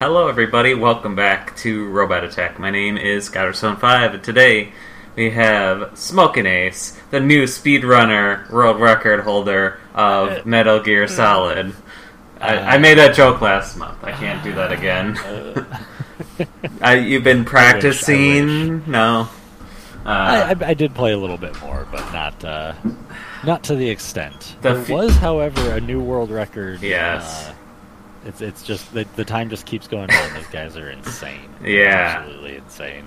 Hello, everybody. Welcome back to Robot Attack. My name is Scouter715, and today we have Smokin' Ace, the new speedrunner world record holder of Metal Gear Solid. I, I made that joke last month. I can't do that again. uh, you've been practicing? No. Uh, I, I, I did play a little bit more, but not uh, not to the extent. The there fe- was, however, a new world record. Yes. Uh, it's it's just the, the time just keeps going on. Those guys are insane. Yeah. absolutely insane.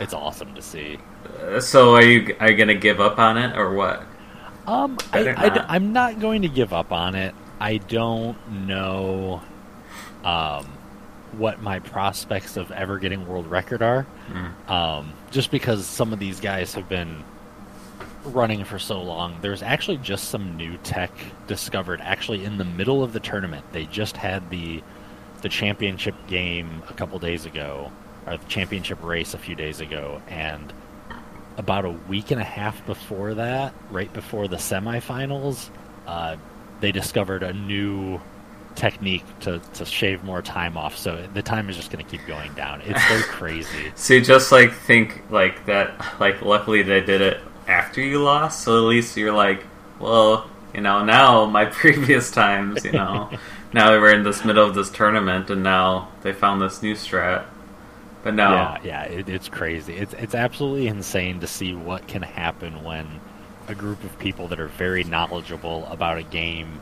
It's awesome to see. uh, so are you are you gonna give up on it or what? Um, I, Better I, not. am not going to give up on it. I don't know, um, what my prospects of ever getting world record are. Mm. Um, just because some of these guys have been running for so long. There's actually just some new tech discovered. Actually, in the middle of the tournament, they just had the the championship game a couple days ago, or the championship race a few days ago, and about a week and a half before that, right before the semifinals, uh, they discovered a new technique to, to shave more time off. So the time is just going to keep going down. It's so crazy. See, just like think like that. Like, luckily they did it after you lost, so at least you're like, well, you know, now my previous times, you know, now we were in this middle of this tournament, and now they found this new strat. But no, Yeah, yeah, it, it's crazy. It's it's absolutely insane to see what can happen when a group of people that are very knowledgeable about a game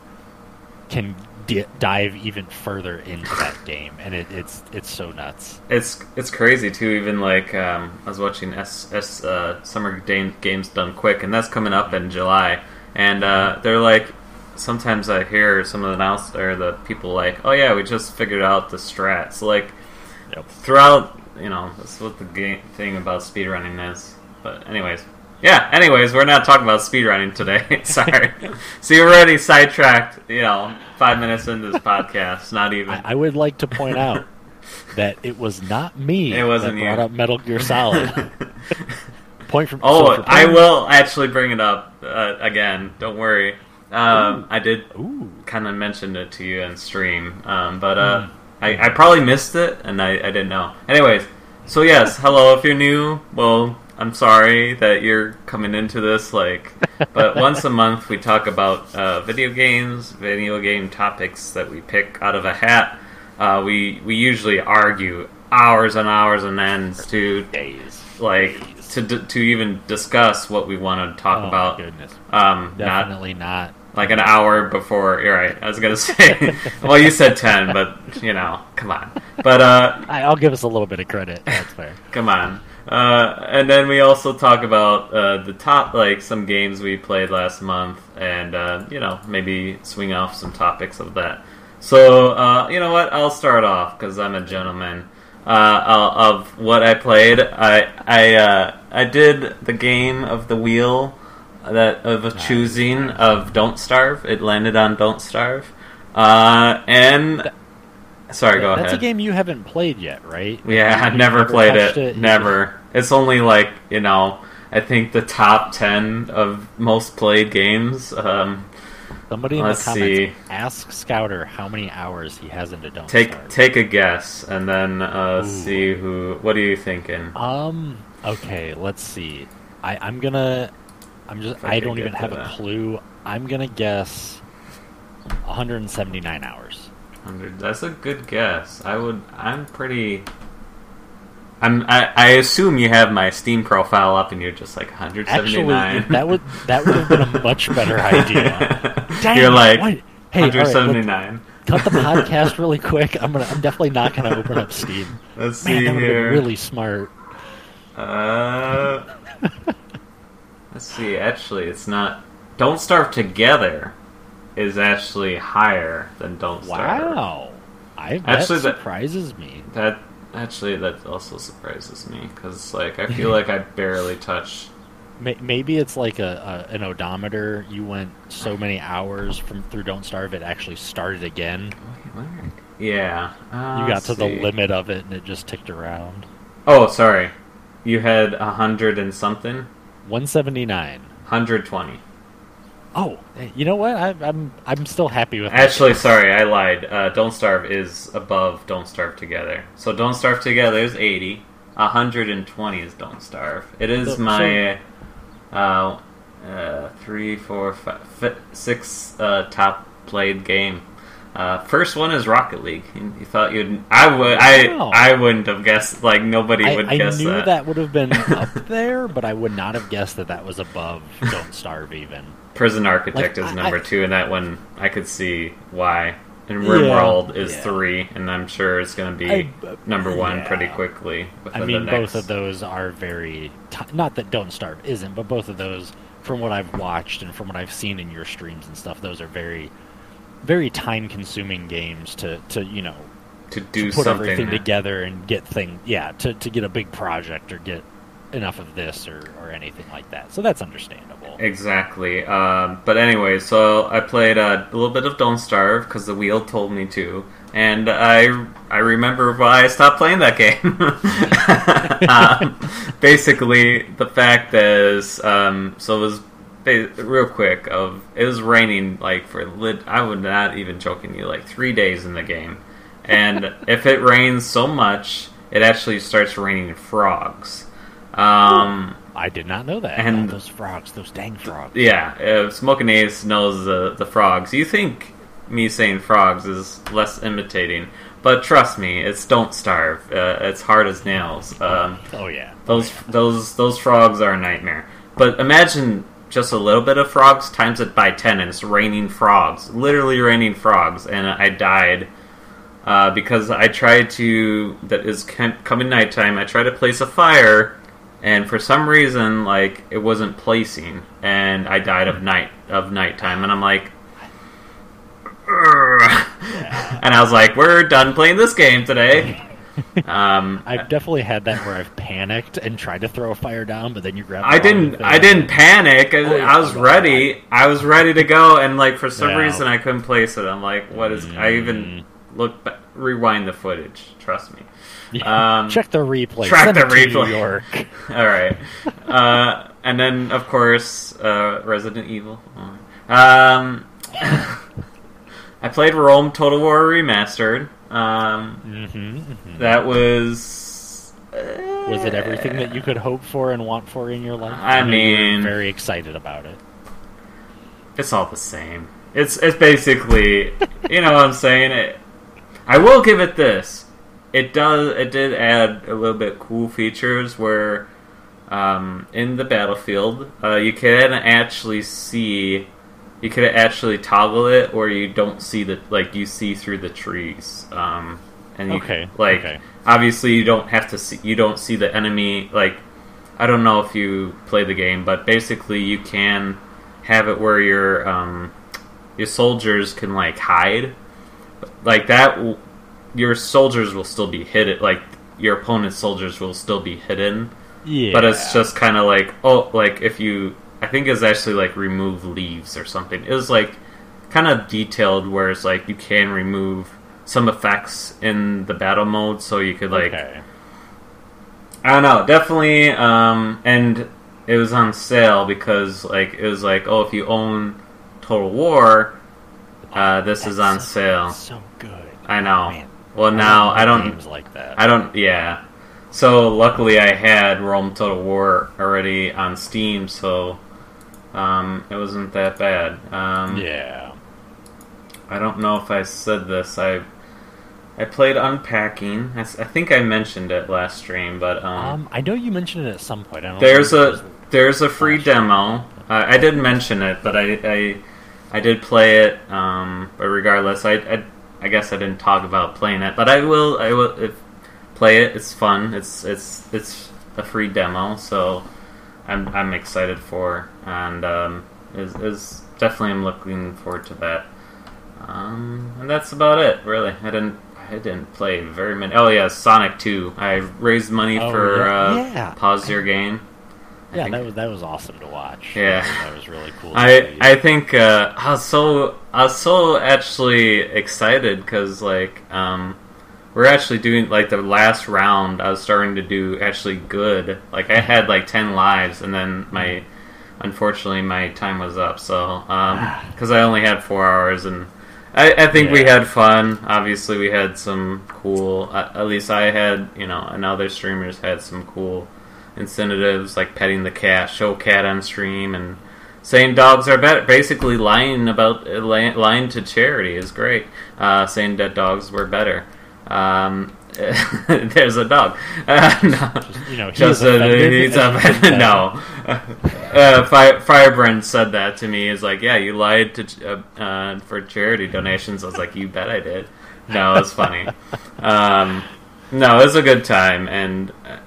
can di- dive even further into that game, and it, it's it's so nuts. it's it's crazy too. Even like um, I was watching S, S uh, Summer Game, Games Done Quick, and that's coming up in July. And uh, they're like, sometimes I hear some of the announce or the people like, oh yeah, we just figured out the strat. So like Yep. throughout, you know, that's what the game thing about speedrunning is. But anyways, yeah. Anyways, we're not talking about speedrunning today. Sorry. so you're already sidetracked. You know, five minutes into this podcast, not even. I, I would like to point out that it was not me It wasn't that brought you. up Metal Gear Solid. point from Oh, for I will actually bring it up uh, again. Don't worry. Um, I did kind of mention it to you in stream, um, but uh, I, I probably missed it and I, I didn't know. Anyways, so yes, hello. If you're new, well, I'm sorry that you're coming into this. Like, but once a month we talk about uh, video games, video game topics that we pick out of a hat. Uh, we we usually argue hours and hours and ends to days. like Days. to d- to even discuss what we want to talk Oh, about. goodness. Um, Definitely not. like an hour before. You're right. I was gonna say. well, you said ten, but you know, come on. But uh, I'll give us a little bit of credit. That's fair. come on. Uh, and then we also talk about uh, the top, like some games we played last month, and uh, you know, maybe swing off some topics of that. So uh, you know what? I'll start off because I'm a gentleman. Uh, of what I played, I I uh, I did the game of the wheel that of a choosing of Don't Starve. It landed on Don't Starve, uh, and sorry, go That's ahead. That's a game you haven't played yet, right? Yeah, I've You've never played touched it. Never. It's only like you know. I think the top ten of most played games. Um, Somebody in Let's the comments see. ask Scouter how many hours he has into Don't take Starve. take a guess, and then uh, see who. What are you thinking? Um. Okay. Let's see. I, I'm gonna. I'm just. I I, don't even have to a clue. I'm gonna guess. 179 hours. Hundred. That's a good guess. I would. I'm pretty. I'm. I, I assume you have my Steam profile up, and you're just like 179. Actually, that would that would have been a much better idea. Dang you're like Hey, all right, let's 179. cut the podcast really quick. I'm gonna. I'm definitely not gonna open up Steam. Let's Man, see that here. really smart. Uh, let's see. Actually, it's not. Don't Starve Together is actually higher than Don't Starve. Wow. I that Actually, that- surprises me. That actually that also surprises me because like I feel like I barely touched. May- Maybe it's like a, a an odometer. You went so many hours from through Don't Starve, it actually started again. Yeah. Uh, You got to the limit of it, and it just ticked around. Oh, sorry. You had a hundred and something. 179. Hundred twenty. Oh, you know what? I, I'm I'm still happy with. Actually, choice. sorry, I lied. Uh, Don't Starve is above Don't Starve Together. So Don't Starve Together is 80. 120 is Don't Starve. It is So- my uh, uh, three, four, five, fi- six uh, top played game. Uh, first one is Rocket League. You thought you'd? I would. Wow. I I wouldn't have guessed. Like nobody I, would I guess I knew that. that. would have been up there, but I would not have guessed that that was above Don't Starve even. Prison Architect Like, is number I- two, and that one I could see why. And Yeah, RimWorld is yeah. three, and I'm sure it's going to be I- number uh, one yeah. pretty quickly. I mean, both of those are very ti not that Don't Starve isn't, but both of those, from what I've watched and from what I've seen in your streams and stuff, those are very, very time-consuming games to to you know to do to put something. everything together and get thing yeah to to get a big project or get enough of this or or anything like that. So that's understandable. Exactly. Um, but anyway, so I played uh, a little bit of Don't Starve because the wheel told me to, and I I remember why I stopped playing that game. um, basically, the fact is, um, so it was real quick. Of it was raining like for lit. I would not even joking you like three days in the game, and if it rains so much, it actually starts raining frogs. Um, I did not know that. And- Oh, those frogs, those dang frogs. yeah, uh, Smoking Ace knows the the frogs. You think me saying frogs is less imitating, but trust me, it's Don't Starve. Uh, it's hard as nails. Um, Oh yeah. those those those frogs are a nightmare. But imagine just a little bit of frogs times it by ten, and it's raining frogs, literally raining frogs, and I died. Uh, because I tried to, that is com- coming nighttime. I tried to place a fire, and for some reason, like it wasn't placing, and I died of night of nighttime. And I'm like, "Urgh." and I was like, we're done playing this game today. Um, I've definitely had that where I've panicked and tried to throw a fire down, but then you grab. I didn't. I didn't panic. I, Oh, I was yeah. ready. I was ready to go, and like for some Yeah. reason I couldn't place it. I'm like, what is? I even look, rewind the footage. Trust me. Um, Check the replay. track Send the it to replay. New York. All right, uh, and then of course uh, Resident Evil. Um, I played Rome Total War Remastered. Um, hmm that was. uh, Was it everything that you could hope for and want for in your life? I know you were mean- very excited about it. It's all the same. It's it's basically, you know what I'm saying. It, I will give it this. It does. It did add a little bit cool features where, um, in the battlefield, uh, you can actually see, you could actually toggle it, or you don't see the like you see through the trees. Um, and you, Okay, like okay. obviously you don't have to see you don't see the enemy like I don't know if you play the game, but basically you can have it where your um, your soldiers can like hide, like that. Your soldiers will still be hidden, like your opponent's soldiers will still be hidden. Yeah, But it's just kind of like oh, like if you, I think it's actually like remove leaves or something. It was like kind of detailed, where it's like you can remove some effects in the battle mode, so you could like okay. I don't know, definitely. Um, and it was on sale because like it was like, oh, if you own Total War, uh, this is on so- sale. So good. I know. Man, Well, now I don't. games like that. I don't. Yeah. So luckily, I had Rome Total War already on Steam, so um, it wasn't that bad. Um, yeah. I don't know if I said this. I I played Unpacking. I think I mentioned it last stream, but Um, I know you mentioned it at some point. I don't There's know if it a there's a free demo. I I did mention it, but I I, I did play it. Um, but regardless, I, I I guess I didn't talk about playing it, but I will I will if, play it. It's fun. It's it's it's a free demo, so I'm I'm excited for and um, is is definitely I'm looking forward to that. Um, and that's about it. Really, I didn't. I didn't play very many. Oh yeah, Sonic Two. I raised money Oh, for yeah. uh, Yeah. pause your game. Yeah, that was that was awesome to watch. Yeah. that was really cool. I. I think uh, I was so I was so actually excited because like um, we're actually doing like the last round. I was starting to do actually good. Like I had like ten lives, and then my unfortunately my time was up. So because I only had four hours, and I, I think we had fun. Obviously, we had some cool. Uh, at least I had, you know, and other streamers had some cool incentives like petting the cat, show cat on stream, and saying dogs are better. Basically, lying about lying, to charity is great. Uh, saying that dogs were better. Um, there's a dog. Uh, no. You know, Just uh, he's and offended. did that. no. Uh, Fire, Firebrand said that to me. Is like, yeah, you lied to uh, uh, for charity donations. I was like, you bet I did. No, it's funny. um, no, it was a good time, and uh,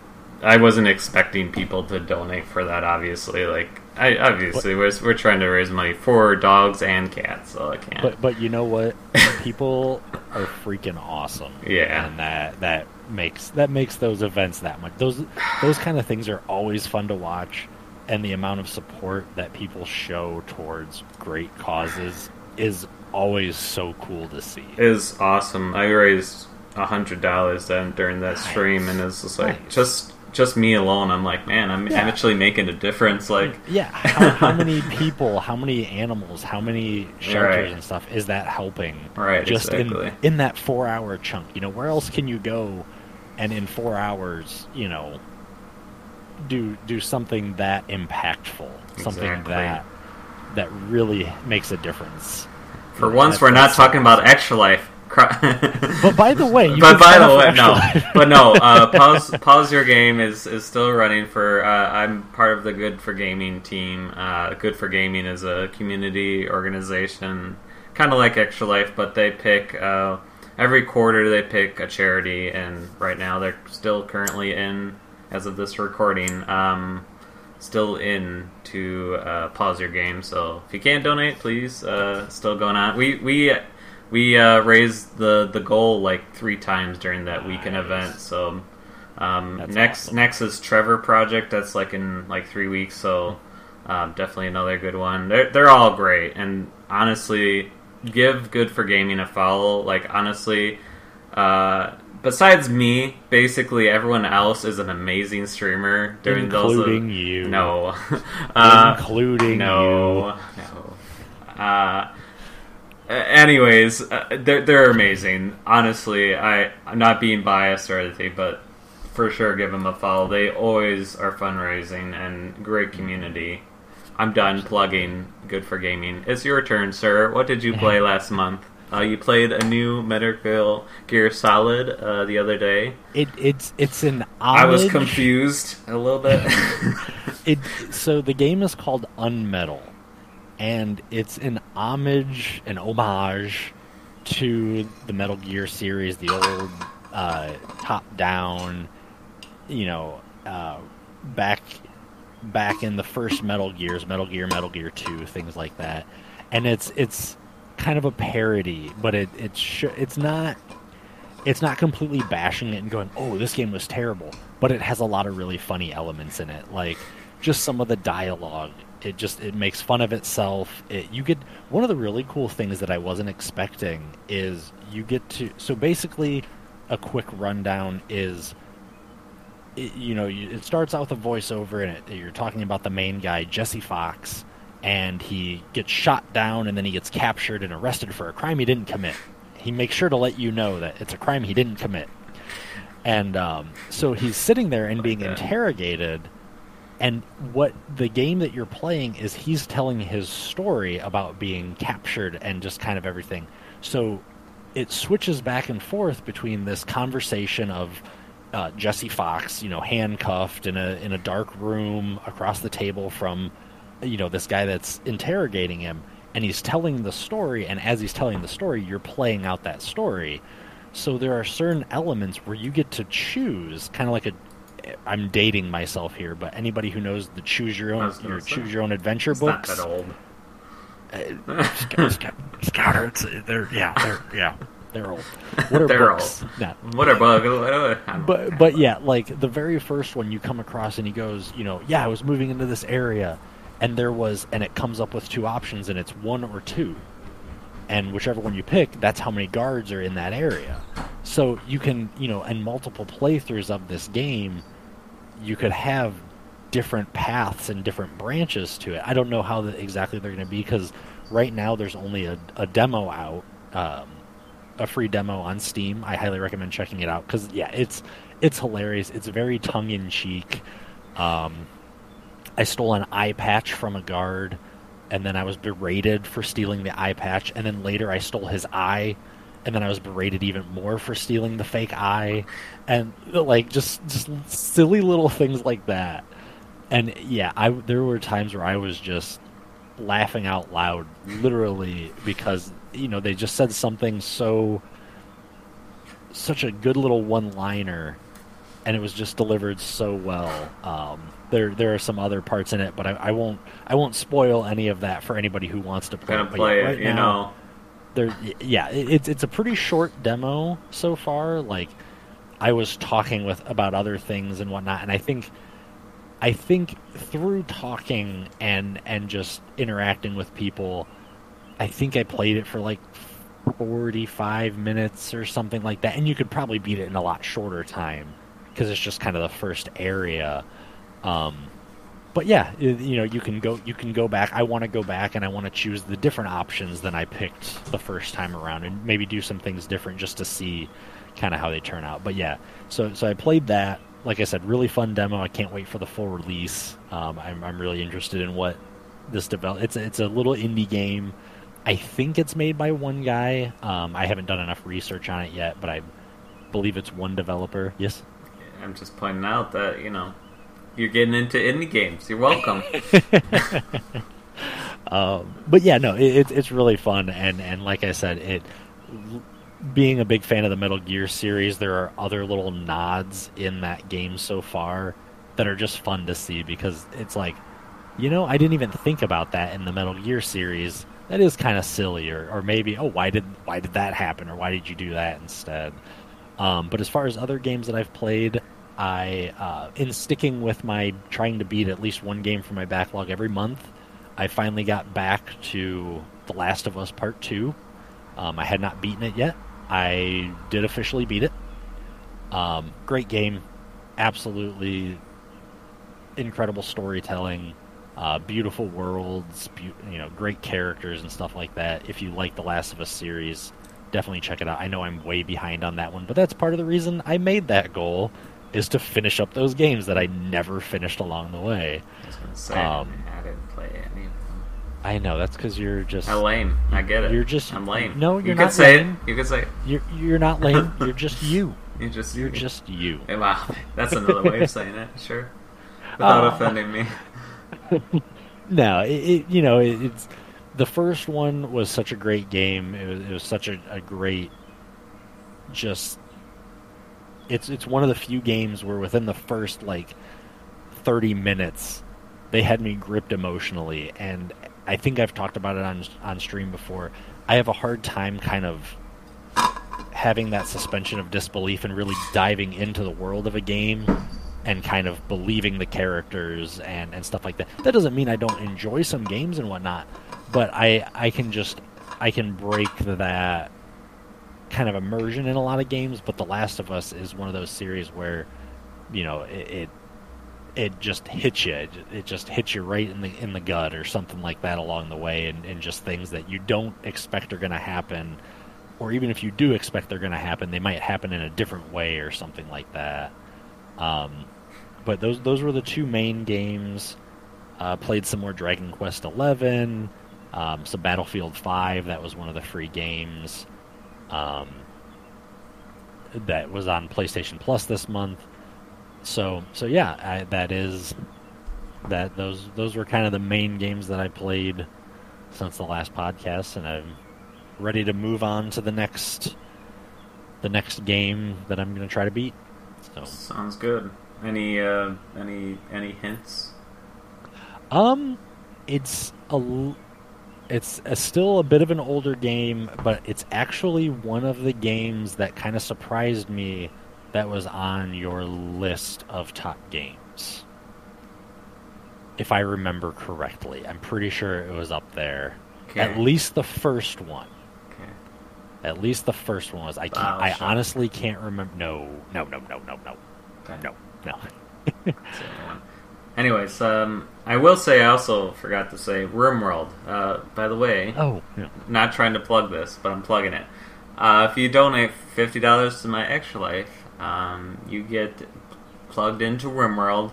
I wasn't expecting people to donate for that. Obviously, like, I obviously we're we're trying to raise money for dogs and cats, so I can't. But but you know what? People are freaking awesome. Yeah. and that that makes that makes those events that much. Those those kind of things are always fun to watch, and the amount of support that people show towards great causes is always so cool to see. is awesome. I raised a hundred dollars then during that stream, and it's just like Nice. just just me alone. I'm like, man, I'm, Yeah. I'm actually making a difference. Like, Yeah, how, how many people, how many animals, how many shelters Right. and stuff is that helping? Right, just exactly. in in that four hour chunk. You know, where else can you go, and in four hours, you know, do do something that impactful, something Exactly. that that really makes a difference. for once, we're not talking about extra life. But by the way, you but by the way, no, but no. Uh, pause, pause your game is is still running for. Uh, I'm part of the Good for Gaming team. Uh, Good for Gaming is a community organization, kind of like Extra Life, but they pick uh, every quarter they pick a charity, and right now they're still currently in, as of this recording, um, still in to uh, pause your game. So if you can't donate, please, uh, still going on. We we we uh, raised the the goal like three times during that weekend event. So um, next awesome. next is Trevor Project. That's like in like three weeks. So um, definitely another good one. They're they're all great, and honestly, give Good for Gaming a follow. Like honestly. Uh, besides me, basically everyone else is an amazing streamer during those. including you. No, uh, including no, no. Uh, anyways, uh, they're they're amazing. Honestly, I I'm not being biased or anything, but for sure give them a follow. They always are fundraising and great community. I'm done plugging. Good for gaming. It's your turn, sir. What did you play last month? Uh, you played a new Metal Gear Solid uh, the other day. It, it's it's an I was confused a little bit. It so the game is called Unmetal, and it's an homage, an homage to the Metal Gear series, the old uh, top-down, you know, uh, back back in the first Metal Gears, Metal Gear, Metal Gear Two, things like that. And it's it's kind of a parody, but it it's sh- it's not it's not completely bashing it and going, "Oh, this game was terrible," but it has a lot of really funny elements in it, like just some of the dialogue. It just it makes fun of itself. It, you get one of the really cool things that I wasn't expecting is you get to so basically a quick rundown is it, you know you, it starts out with a voiceover and it, you're talking about the main guy Jesse Fox and he gets shot down and then he gets captured and arrested for a crime he didn't commit. He makes sure to let you know that it's a crime he didn't commit. And um, so he's sitting there and being interrogated. And what the game that you're playing is he's telling his story about being captured and just kind of everything. So it switches back and forth between this conversation of uh, Jesse Fox, you know, handcuffed in a in a dark room across the table from, you know, this guy that's interrogating him, and he's telling the story. And as he's telling the story, you're playing out that story. So there are certain elements where you get to choose, kind of like a. I'm dating myself here, but anybody who knows the choose your own your say, choose your own adventure it's not books, that old. Uh, Scouter, it's, they're yeah, they're yeah, they're old. What are They're books? No, What are bug? what are- I but but yeah, like the very first one you come across and he goes, you know, yeah, I was moving into this area, and there was, and it comes up with two options, and it's one or two, and whichever one you pick, that's how many guards are in that area. So you can, you know, and multiple playthroughs of this game, you could have different paths and different branches to it. I don't know how the, exactly they're going to be because right now there's only a, a demo out, um, a free demo on Steam. I highly recommend checking it out because yeah, it's it's hilarious. It's very tongue in cheek. Um, I stole an eye patch from a guard, and then I was berated for stealing the eye patch, and then later I stole his eye, and then I was berated even more for stealing the fake eye, and like just just silly little things like that. And yeah, I there were times where I was just laughing out loud, literally, because you know they just said something so such a good little one liner and it was just delivered so well. Um, there there are some other parts in it, but I, I, won't I won't spoil any of that for anybody who wants to play. Gonna play it, right you now, know. There, yeah, it's it's a pretty short demo so far. Like, I was talking with about other things and whatnot, and I think, I think through talking and and just interacting with people, I think I played it for like 45 minutes or something like that, and you could probably beat it in a lot shorter time because it's just kind of the first area. Um, but yeah, you know, you can go you can go back. I want to go back and I want to choose the different options than I picked the first time around, and maybe do some things different just to see kind of how they turn out. But yeah, so so I played that. Like I said, really fun demo. I can't wait for the full release. Um, I'm I'm really interested in what this develop. It's it's a little indie game. I think it's made by one guy. Um, I haven't done enough research on it yet, but I believe it's one developer. Yes. I'm just pointing out that you know you're getting into indie games. You're welcome. um, but yeah, no, it, it's really fun, and and like I said, it being a big fan of the Metal Gear series, there are other little nods in that game so far that are just fun to see because it's like, you know, I didn't even think about that in the Metal Gear series. That is kind of silly, or, or maybe, oh, why did why did that happen, or why did you do that instead? Um, but as far as other games that I've played, I, uh, in sticking with my trying to beat at least one game from my backlog every month, I finally got back to The Last of Us Part 2. Um, I had not beaten it yet. I did officially beat it. Um, great game. Absolutely incredible storytelling. Uh, beautiful worlds, be- you know, great characters and stuff like that. If you like the Last of Us series, definitely check it out. I know I'm way behind on that one, but that's part of the reason I made that goal is to finish up those games that I never finished along the way. I was gonna say um, I didn't play any of them. I know that's because you're just I'm lame. I get it. You're just I'm lame. No, you're you not. could say lame. it. You could say it. You're you're not lame. you're just you. You're just you're you. just you. Hey, wow, that's another way of saying it. Sure, without Uh, offending me. no, it, it you know it, it's the first one was such a great game. It was, it was such a, a great just it's it's one of the few games where within the first like 30 minutes they had me gripped emotionally and I think I've talked about it on on stream before. I have a hard time kind of having that suspension of disbelief and really diving into the world of a game and kind of believing the characters and, and stuff like that. That doesn't mean I don't enjoy some games and whatnot, but I I can just I can break that kind of immersion in a lot of games. But The Last of Us is one of those series where you know it it, it just hits you. It, just hits you right in the in the gut or something like that along the way, and, and just things that you don't expect are going to happen. Or even if you do expect they're going to happen, they might happen in a different way or something like that. Um, but those those were the two main games. Uh, played some more Dragon Quest Eleven, um, some Battlefield Five. That was one of the free games. Um, that was on PlayStation Plus this month. So so yeah, I, that is that those those were kind of the main games that I played since the last podcast, and I'm ready to move on to the next the next game that I'm going to try to beat. So Sounds good. Any uh, any any hints? Um, it's a, l- it's a, still a bit of an older game, but it's actually one of the games that kind of surprised me that was on your list of top games. If I remember correctly, I'm pretty sure it was up there. Okay. At least the first one. Okay. At least the first one was. I can't, I honestly can't remember. No, no, no, no, no, no, Okay. no, no. Anyways, um, I will say I also forgot to say RimWorld. Uh, by the way, Oh, yeah. not trying to plug this, but I'm plugging it. Uh, if you donate fifty dollars to my extra life, um, you get plugged into RimWorld,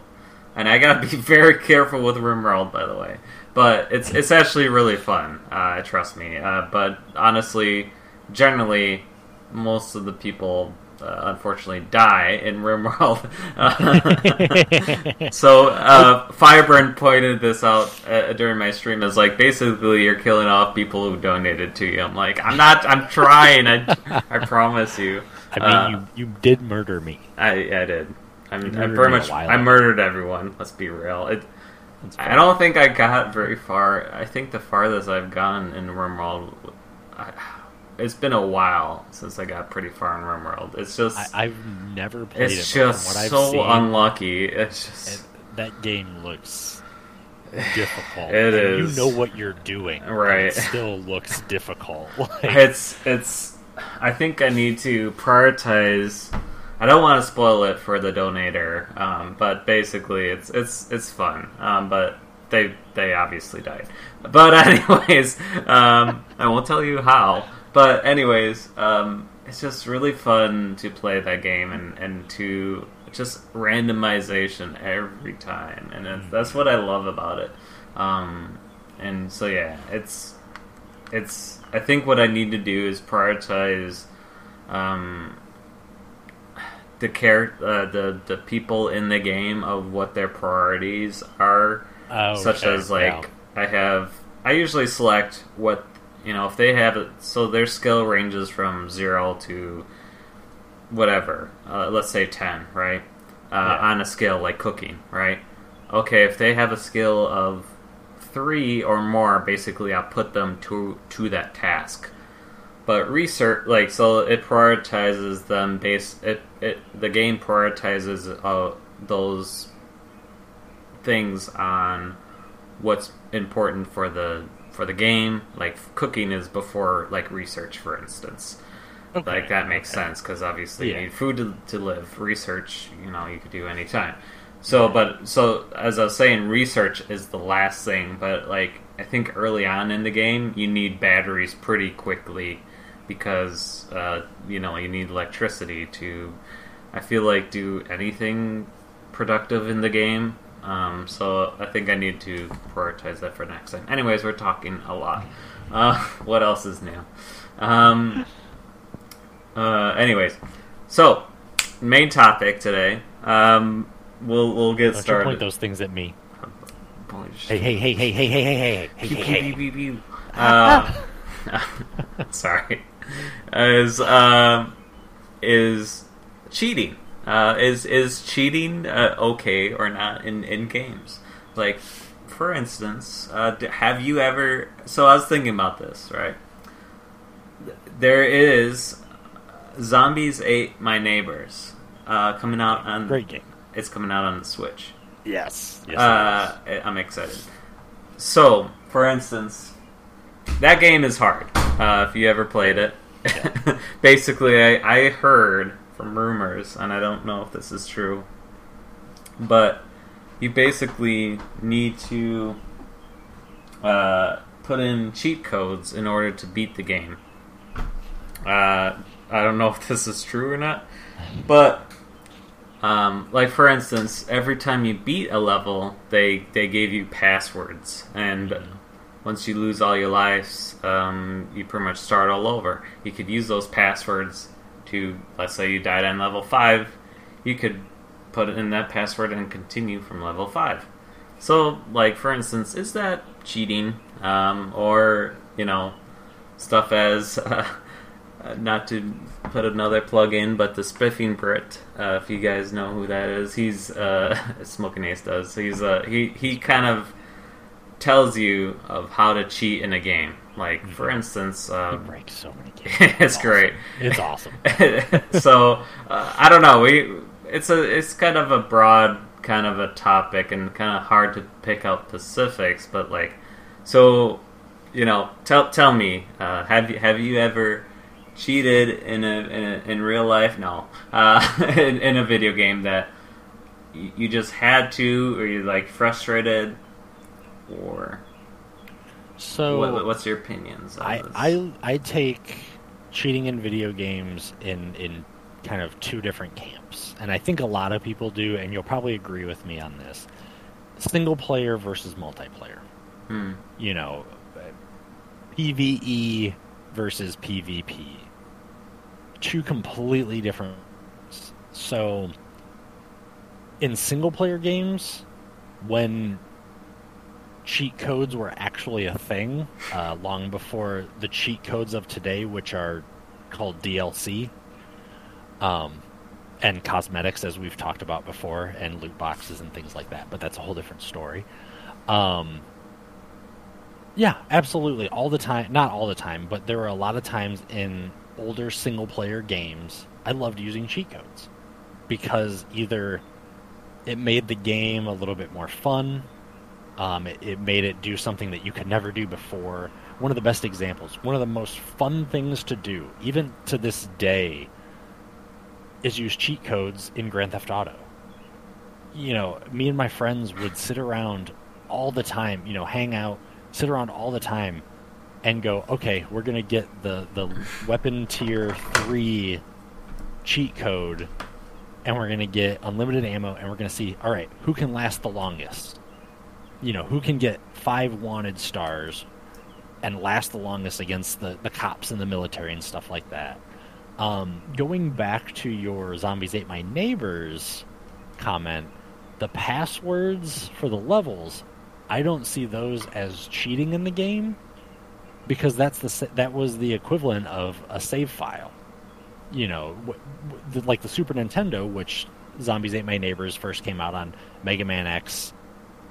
and I gotta be very careful with RimWorld, by the way. But it's it's actually really fun. Uh, trust me. Uh, but honestly, generally, most of the people. Uh, unfortunately, die in RimWorld. so, uh, Fireburn pointed this out uh, during my stream as like basically you're killing off people who donated to you. I'm like, I'm not. I'm trying. I, I promise you. I mean, Uh, you you did murder me. I, I did. I mean, I very much. I murdered everyone. Let's be real. It, I don't think I got very far. I think the farthest I've gone in RimWorld, I, it's been a while since I got pretty far in RimWorld. It's just, I, I've never played it's it. but just what I've so seen, unlucky. It's just, that game looks difficult. It is. You know what you're doing. Right. It still looks difficult. Like, it's, it's. I think I need to prioritize. I don't want to spoil it for the donator, um, but basically, it's it's it's fun. Um, but they they obviously died. But anyways, um, I won't tell you how. But anyways, um, it's just really fun to play that game and, and to just randomization every time, and that's what I love about it. Um, and so yeah, it's it's. I think what I need to do is prioritize. Um, the care uh, the the people in the game of what their priorities are oh, such okay, as like yeah. I have I usually select what you know if they have it so their skill ranges from zero to whatever uh, let's say 10 right? Uh, Yeah. on a scale like cooking right? Okay if they have a skill of three or more basically I'll put them to to that task. But research like so it prioritizes them based it, it the game prioritizes uh, those things on what's important for the for the game like cooking is before like research for instance. Okay, like that makes okay. sense because obviously Yeah. you need food to, to live. Research you know you could do anytime. So but so as i was saying research is the last thing but like i think early on in the game you need batteries pretty quickly because uh, you know you need electricity to i feel like do anything productive in the game um, so i think i need to prioritize that for next time anyways we're talking a lot uh, what else is new um, uh, anyways, so main topic today. Um, we'll we'll get Don't started. point those things at me. Hey, hey, hey, hey, hey, hey, hey, hey, hey, hey, hey. pew, pew, pew. Uh, sorry. Is um is cheating? Uh, is is cheating uh, okay or not in in games? Like, for instance, uh, have you ever? So I was thinking about this, right? There is Zombies Ate My Neighbors uh, coming out on. Great game. It's coming out on the Switch. Yes. Yes. Uh, I'm excited. So, for instance, that game is hard. Uh, if you ever played it, basically, I, I heard from rumors, and I don't know if this is true, but you basically need to uh, put in cheat codes in order to beat the game. Uh, I don't know if this is true or not, but um, like for instance, every time you beat a level, they they gave you passwords, and once you lose all your lives, um, you pretty much start all over. You could use those passwords to, let's say you died on level five, you could put in that password and continue from level five. So, like for instance, is that cheating, um, or you know, stuff as uh, not to put another plug in, but the Spiffing Brit, uh, if you guys know who that is, he's uh, Smoking Ace does. He's uh, he he kind of tells you of how to cheat in a game. Like for instance, He um, breaks so many it's awesome. great. It's awesome. so uh, I don't know. We it's a it's kind of a broad kind of a topic and kind of hard to pick out specifics. But like, so you know, tell tell me, uh, have you have you ever cheated in a in, a, in real life? No, uh, in, in a video game that you, you just had to, or you're like frustrated, or So what, what's your opinions? On I, this? I I take cheating in video games in in kind of two different camps, and I think a lot of people do, and you'll probably agree with me on this: single player versus multiplayer. Hmm. You know, PVE versus PvP. Two completely different. So, in single player games, when cheat codes were actually a thing, uh, long before the cheat codes of today, which are called DLC, um, and cosmetics, as we've talked about before, and loot boxes and things like that. But that's a whole different story. Um, yeah, absolutely. All the time. Not all the time, but there were a lot of times in older single player games I loved using cheat codes because either it made the game a little bit more fun, um, it, it made it do something that you could never do before. One of the best examples, one of the most fun things to do, even to this day, is use cheat codes in Grand Theft Auto. You know, me and my friends would sit around all the time, you know, hang out, sit around all the time, and go, okay, we're gonna get the the weapon tier three cheat code, and we're gonna get unlimited ammo, and we're gonna see, all right, who can last the longest? You know, who can get five wanted stars and last the longest against the the cops and the military and stuff like that. Um, going back to your zombies ate my neighbors comment, the passwords for the levels, I don't see those as cheating in the game because that's the that was the equivalent of a save file. You know, like the Super Nintendo, which Zombies Ate My Neighbors first came out on Mega Man X.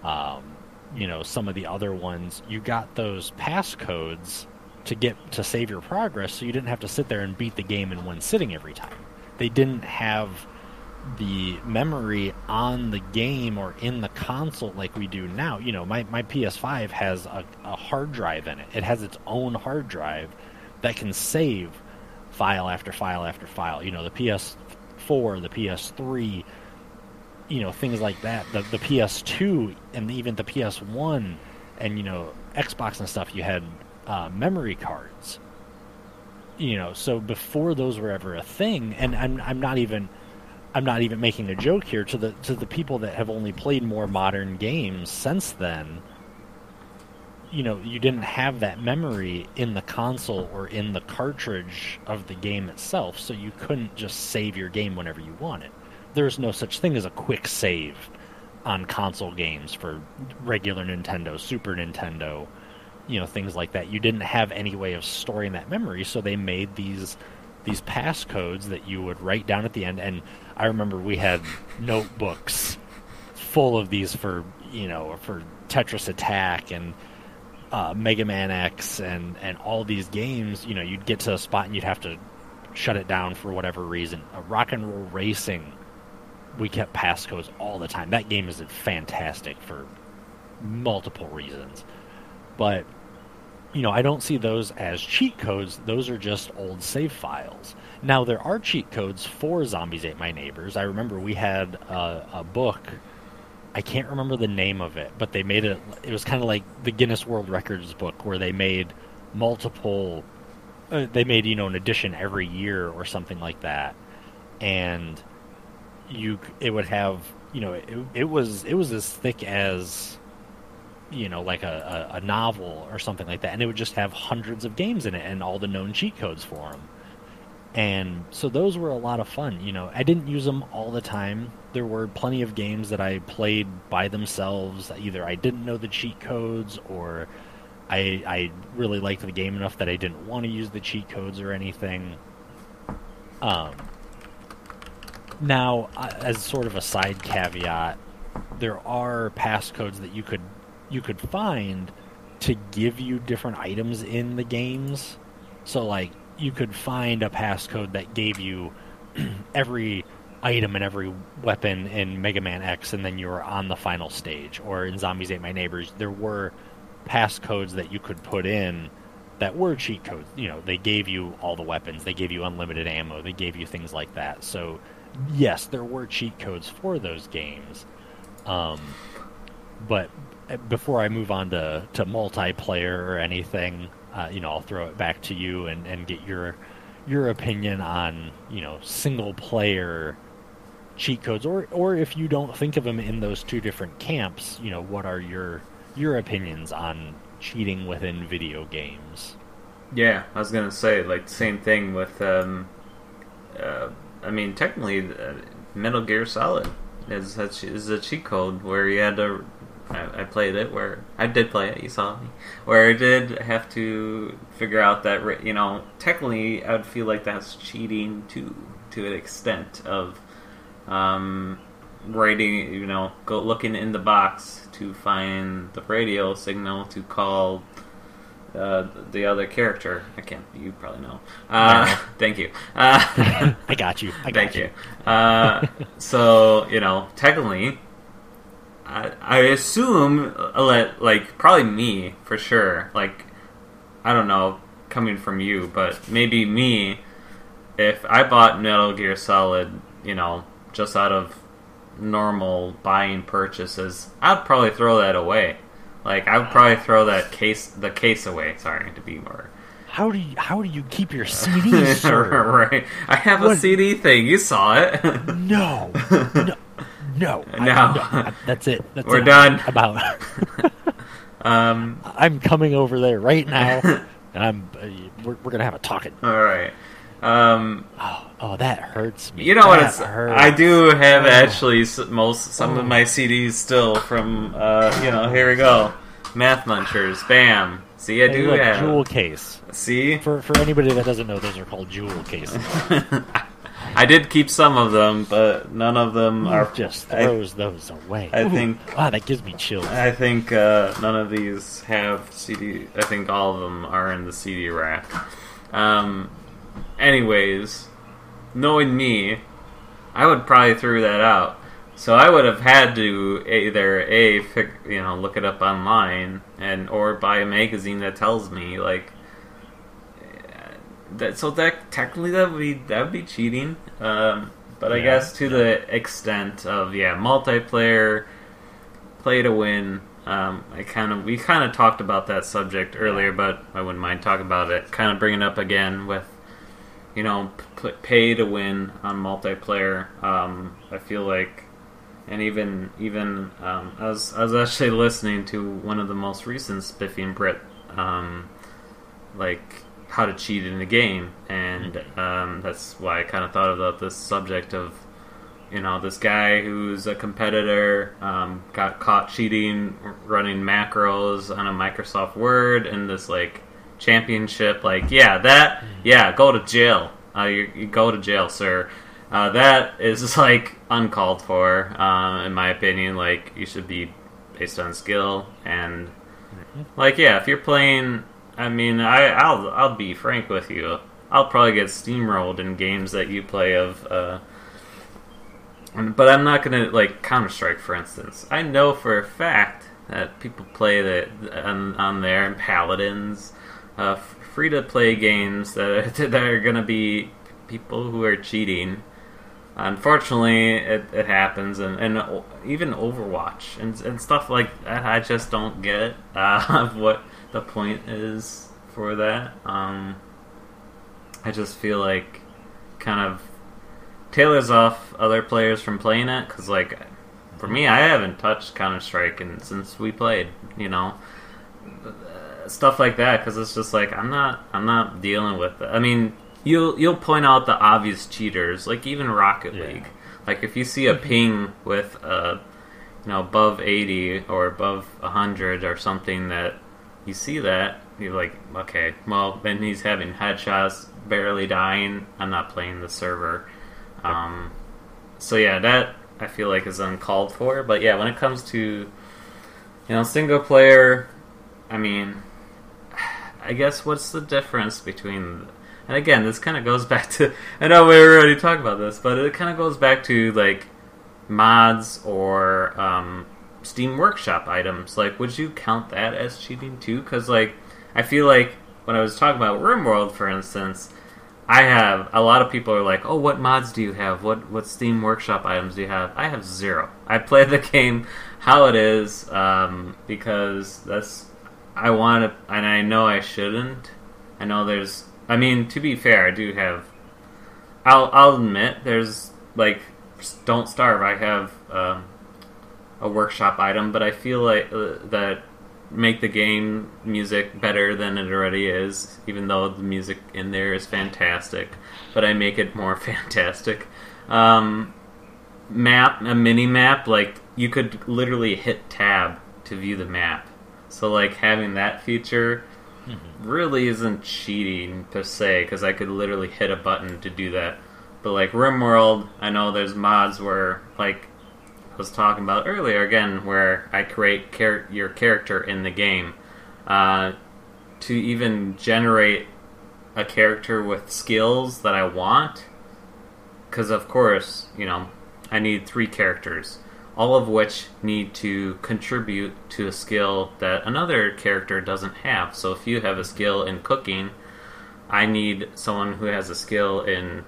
Um, you know, some of the other ones, you got those passcodes to get to save your progress, so you didn't have to sit there and beat the game in one sitting every time. They didn't have the memory on the game or in the console like we do now. You know, my, my PS5 has a, a hard drive in it. It has its own hard drive that can save file after file after file. You know, the PS4, the PS3, you know, things like that. The the PS2 and even the PS1 and you know, Xbox and stuff, you had uh, memory cards. You know, so before those were ever a thing, and I'm I'm not even I'm not even making a joke here to the to the people that have only played more modern games since then. You know, you didn't have that memory in the console or in the cartridge of the game itself, so you couldn't just save your game whenever you wanted. There's no such thing as a quick save on console games for regular Nintendo, Super Nintendo, you know, things like that. You didn't have any way of storing that memory, so they made these these passcodes that you would write down at the end and I remember we had notebooks full of these for you know for Tetris Attack and uh, Mega Man X and and all these games. You know, you'd get to a spot and you'd have to shut it down for whatever reason. Uh, Rock and Roll Racing, we kept passcodes all the time. That game is fantastic for multiple reasons, but you know, I don't see those as cheat codes. Those are just old save files. Now, there are cheat codes for Zombies Ate My Neighbors. I remember we had a, a book. I can't remember the name of it, but they made it. It was kind of like the Guinness World Records book, where they made multiple. Uh, they made you know an edition every year or something like that, and you it would have you know it, it was it was as thick as you know, like a, a, a, novel or something like that, and it would just have hundreds of games in it and all the known cheat codes for them. And so those were a lot of fun. You know, I didn't use them all the time. There were plenty of games that I played by themselves. Either I didn't know the cheat codes, or I I really liked the game enough that I didn't want to use the cheat codes or anything. Um. Now, uh, as sort of a side caveat, there are passcodes that you could you could find to give you different items in the games. So like you could find a passcode that gave you every item and every weapon in Mega Man X and then you were on the final stage. Or in Zombies Ate My Neighbors, there were passcodes that you could put in that were cheat codes. You know, they gave you all the weapons, they gave you unlimited ammo, they gave you things like that. So yes, there were cheat codes for those games. Um, but uh, before I move on to, to multiplayer or anything, uh, you know, I'll throw it back to you and, and get your your opinion on you know single player cheat codes, or or if you don't think of them in those two different camps, you know, what are your your opinions on cheating within video games? Yeah, I was gonna say like same thing with. Um, uh, I mean, technically, uh, Metal Gear Solid is a, is a cheat code where you had to. I, I played it where I did play it. You saw me where I did have to figure out that you know technically I would feel like that's cheating to to an extent of um, writing. You know, go looking in the box to find the radio signal to call uh, the other character. I can't. You probably know. Uh, thank you. Uh, I got you. I got thank you. Uh, so you know, technically, I, I assume uh, let like probably me for sure. Like, I don't know, coming from you, but maybe me. If I bought Metal Gear Solid, you know, just out of normal buying purchases, I'd probably throw that away. Like I would probably throw that case, the case away. Sorry to be more How do you how do you keep your CDs, sir? right. I have a CD thing. You saw it. No, no, no. I- No. I- that's it. That's We're it. done. About. um. I'm coming over there right now, and I'm. Uh, we're, we're gonna have a talking. All right. Um. Oh, oh, that hurts me. You know what? It's, hurts. I do have Oh. actually most some Oh. of my CDs still from. Uh. You know. Here we go. Math Munchers. Bam. See, I Hey, do look, have. jewel case. See. For for anybody that doesn't know, those are called jewel cases. I did keep some of them, but none of them are. just I- throws those away. I think- Wow, that gives me chills. I think uh, none of these have CD. I think all of them are in the CD rack. Um, anyways, knowing me, I would probably throw that out. So I would have had to either a fig, you know look it up online and or buy a magazine that tells me like that. So that technically that would be that would be cheating. Um, but I Yeah, guess to the extent of yeah multiplayer play to win. Um, I kind of we kind of talked about that subject earlier, but I wouldn't mind talking about it. Kind of bringing it up again with you know p- pay to win on multiplayer. Um, I feel like, and even even um, I was I was actually listening to one of the most recent Spiffing Brit, um, like how to cheat in the game, and um, that's why I kind of thought about this subject of you know, this guy who's a competitor um, got caught cheating, running macros on a Microsoft Word and this like championship. Like, yeah, that, yeah, go to jail. Uh, you, you go to jail, sir. Uh, that is like uncalled for, um, in my opinion. Like, you should be based on skill and like, yeah, if you're playing, I mean, I, I'll I'll be frank with you. I'll probably get steamrolled in games that you play of. Uh, But I'm not gonna like Counter Strike, for instance. I know for a fact that people play that on, on there and Paladins, uh, free to play games that that are gonna be people who are cheating. Unfortunately, it, it happens, and, and even Overwatch and, and stuff like that. I just don't get uh, what the point is for that. Um, I just feel like kind of tailors off other players from playing it because like for me i haven't touched counter-strike and since we played you know stuff like that because it's just like i'm not i'm not dealing with it. I mean you'll you'll point out the obvious cheaters like even rocket Yeah. league. Like if you see a ping with uh you know above 80 or above 100 or something that you see that you're like okay well then he's having headshots barely dying. I'm not playing the server. Um, so yeah, that I feel like is uncalled for. But yeah, when it comes to you know single player, I mean, I guess what's the difference between? And again, this kind of goes back to I know we already talked about this, but it kind of goes back to like mods or um, Steam Workshop items. Like, would you count that as cheating too? Because like I feel like when I was talking about RimWorld, for instance, I have a lot of people are like, "Oh, what mods do you have? What what Steam Workshop items do you have?" I have zero. I play the game how it is um, because that's I want to, and I know I shouldn't. I know there's. I mean, to be fair, I do have. I'll I'll admit there's like, don't starve. I have um, a workshop item, but I feel like uh, that make the game music better than it already is, even though the music in there is fantastic. But I make it more fantastic. Um, map, a mini map, like you could literally hit tab to view the map. So like having that feature mm-hmm. really isn't cheating per se, because I could literally hit a button to do that. But like RimWorld, I know there's mods where like I was talking about earlier again, where I create char- your character in the game. Uh, to even generate a character with skills that I want, because of course, you know, I need three characters, all of which need to contribute to a skill that another character doesn't have. So if you have a skill in cooking, I need someone who has a skill in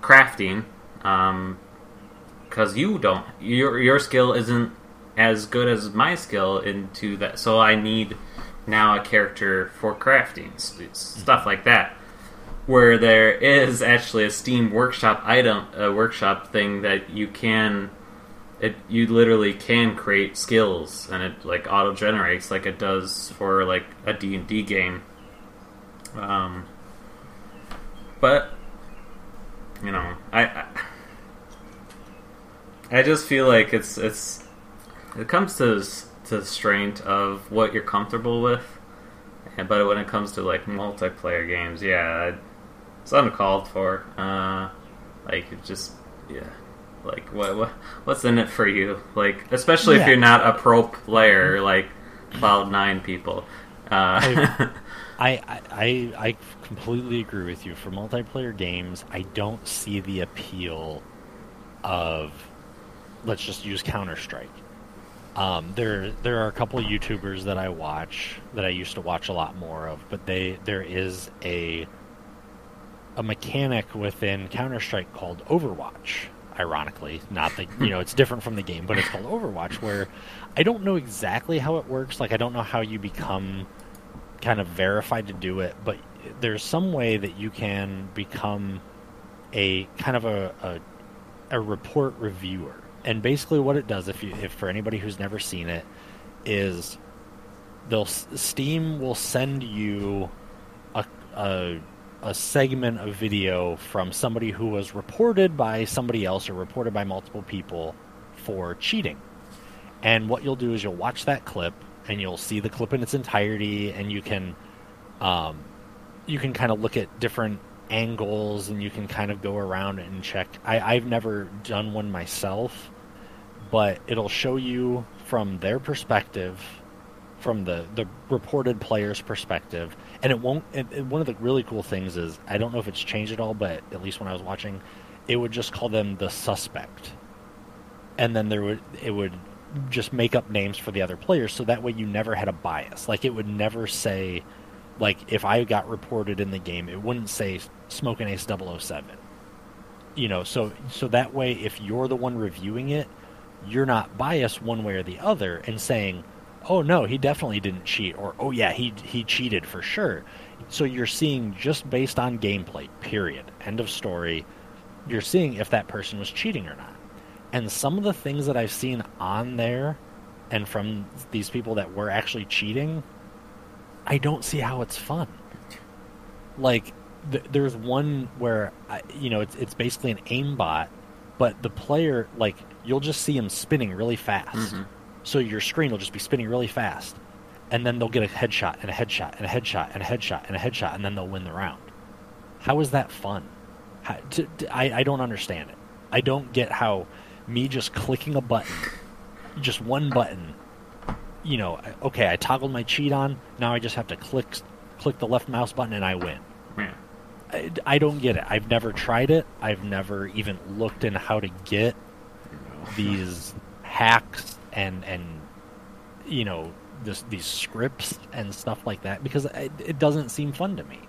crafting. Um, because you don't your your skill isn't as good as my skill into that. So I need now a character for crafting stuff like that. Where there is actually a Steam Workshop item, a workshop thing that you can, it you literally can create skills and it like auto generates like it does for like a D and D game. Um, but you know, I, I I just feel like it's it's it comes to to the strength of what you're comfortable with, but when it comes to like multiplayer games, yeah, it's uncalled for. Uh, like it just yeah, like what what what's in it for you? Like especially yeah. if you're not a pro player like Cloud Nine people. Uh, I, I I completely agree with you. For multiplayer games, I don't see the appeal of let's just use Counter Strike. Um, there there are a couple of YouTubers that I watch that I used to watch a lot more of, but they there is a a mechanic within Counter Strike called Overwatch. Ironically, not that you know it's different from the game, but it's called Overwatch. Where I don't know exactly how it works. Like I don't know how you become kind of verified to do it, but there's some way that you can become a kind of a, a, a report reviewer and basically what it does, if you, if for anybody who's never seen it, is they'll Steam will send you a, a a segment of video from somebody who was reported by somebody else or reported by multiple people for cheating. And what you'll do is you'll watch that clip and you'll see the clip in its entirety and you can um, you can kind of look at different angles and you can kind of go around and check. I, I've never done one myself, but it'll show you from their perspective, from the, the reported player's perspective, and it won't. It, it, one of the really cool things is I don't know if it's changed at all, but at least when I was watching, it would just call them the suspect, and then there would it would just make up names for the other players, so that way you never had a bias. Like it would never say like if I got reported in the game, it wouldn't say Smokinace007. You know, so so that way if you're the one reviewing it, you're not biased one way or the other and saying, "Oh no, he definitely didn't cheat," or "Oh yeah, he he cheated for sure." So you're seeing just based on gameplay. Period. End of story. You're seeing if that person was cheating or not. And some of the things that I've seen on there and from these people that were actually cheating I don't see how it's fun. Like, th- there's one where, I, you know, it's, it's basically an aimbot, but the player, like, you'll just see him spinning really fast. Mm-hmm. So your screen will just be spinning really fast. And then they'll get a headshot and a headshot and a headshot and a headshot and a headshot, and then they'll win the round. How is that fun? How, to, to, I, I don't understand it. I don't get how me just clicking a button, just one button, you know, okay, I toggled my cheat on. Now I just have to click click the left mouse button and I win. Yeah. I, I don't get it. I've never tried it. I've never even looked in how to get these hacks and and you know this these scripts and stuff like that because it, it doesn't seem fun to me.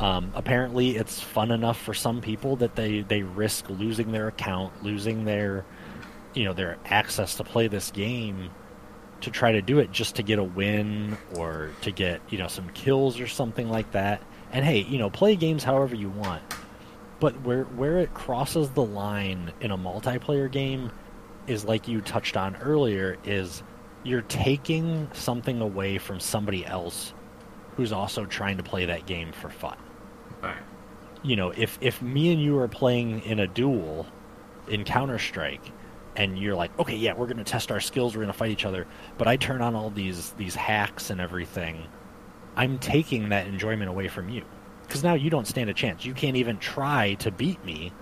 Um, apparently, it's fun enough for some people that they, they risk losing their account, losing their you know their access to play this game to try to do it just to get a win or to get you know some kills or something like that. And hey, you know, play games however you want. But where where it crosses the line in a multiplayer game is like you touched on earlier is you're taking something away from somebody else who's also trying to play that game for fun. Right. You know, if if me and you are playing in a duel in Counter Strike and you're like, okay, yeah, we're going to test our skills, we're going to fight each other, but I turn on all these these hacks and everything, I'm taking that enjoyment away from you because now you don't stand a chance. You can't even try to beat me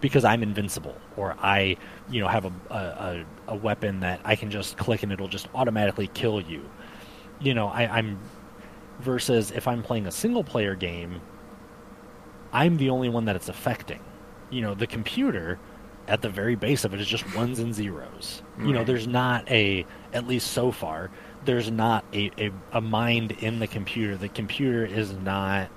because I'm invincible or I, you know, have a, a, a weapon that I can just click and it'll just automatically kill you. You know, I, I'm versus if I'm playing a single player game, I'm the only one that it's affecting. You know, the computer at the very base of it is just ones and zeros. You know, there's not a at least so far, there's not a, a, a mind in the computer. The computer is not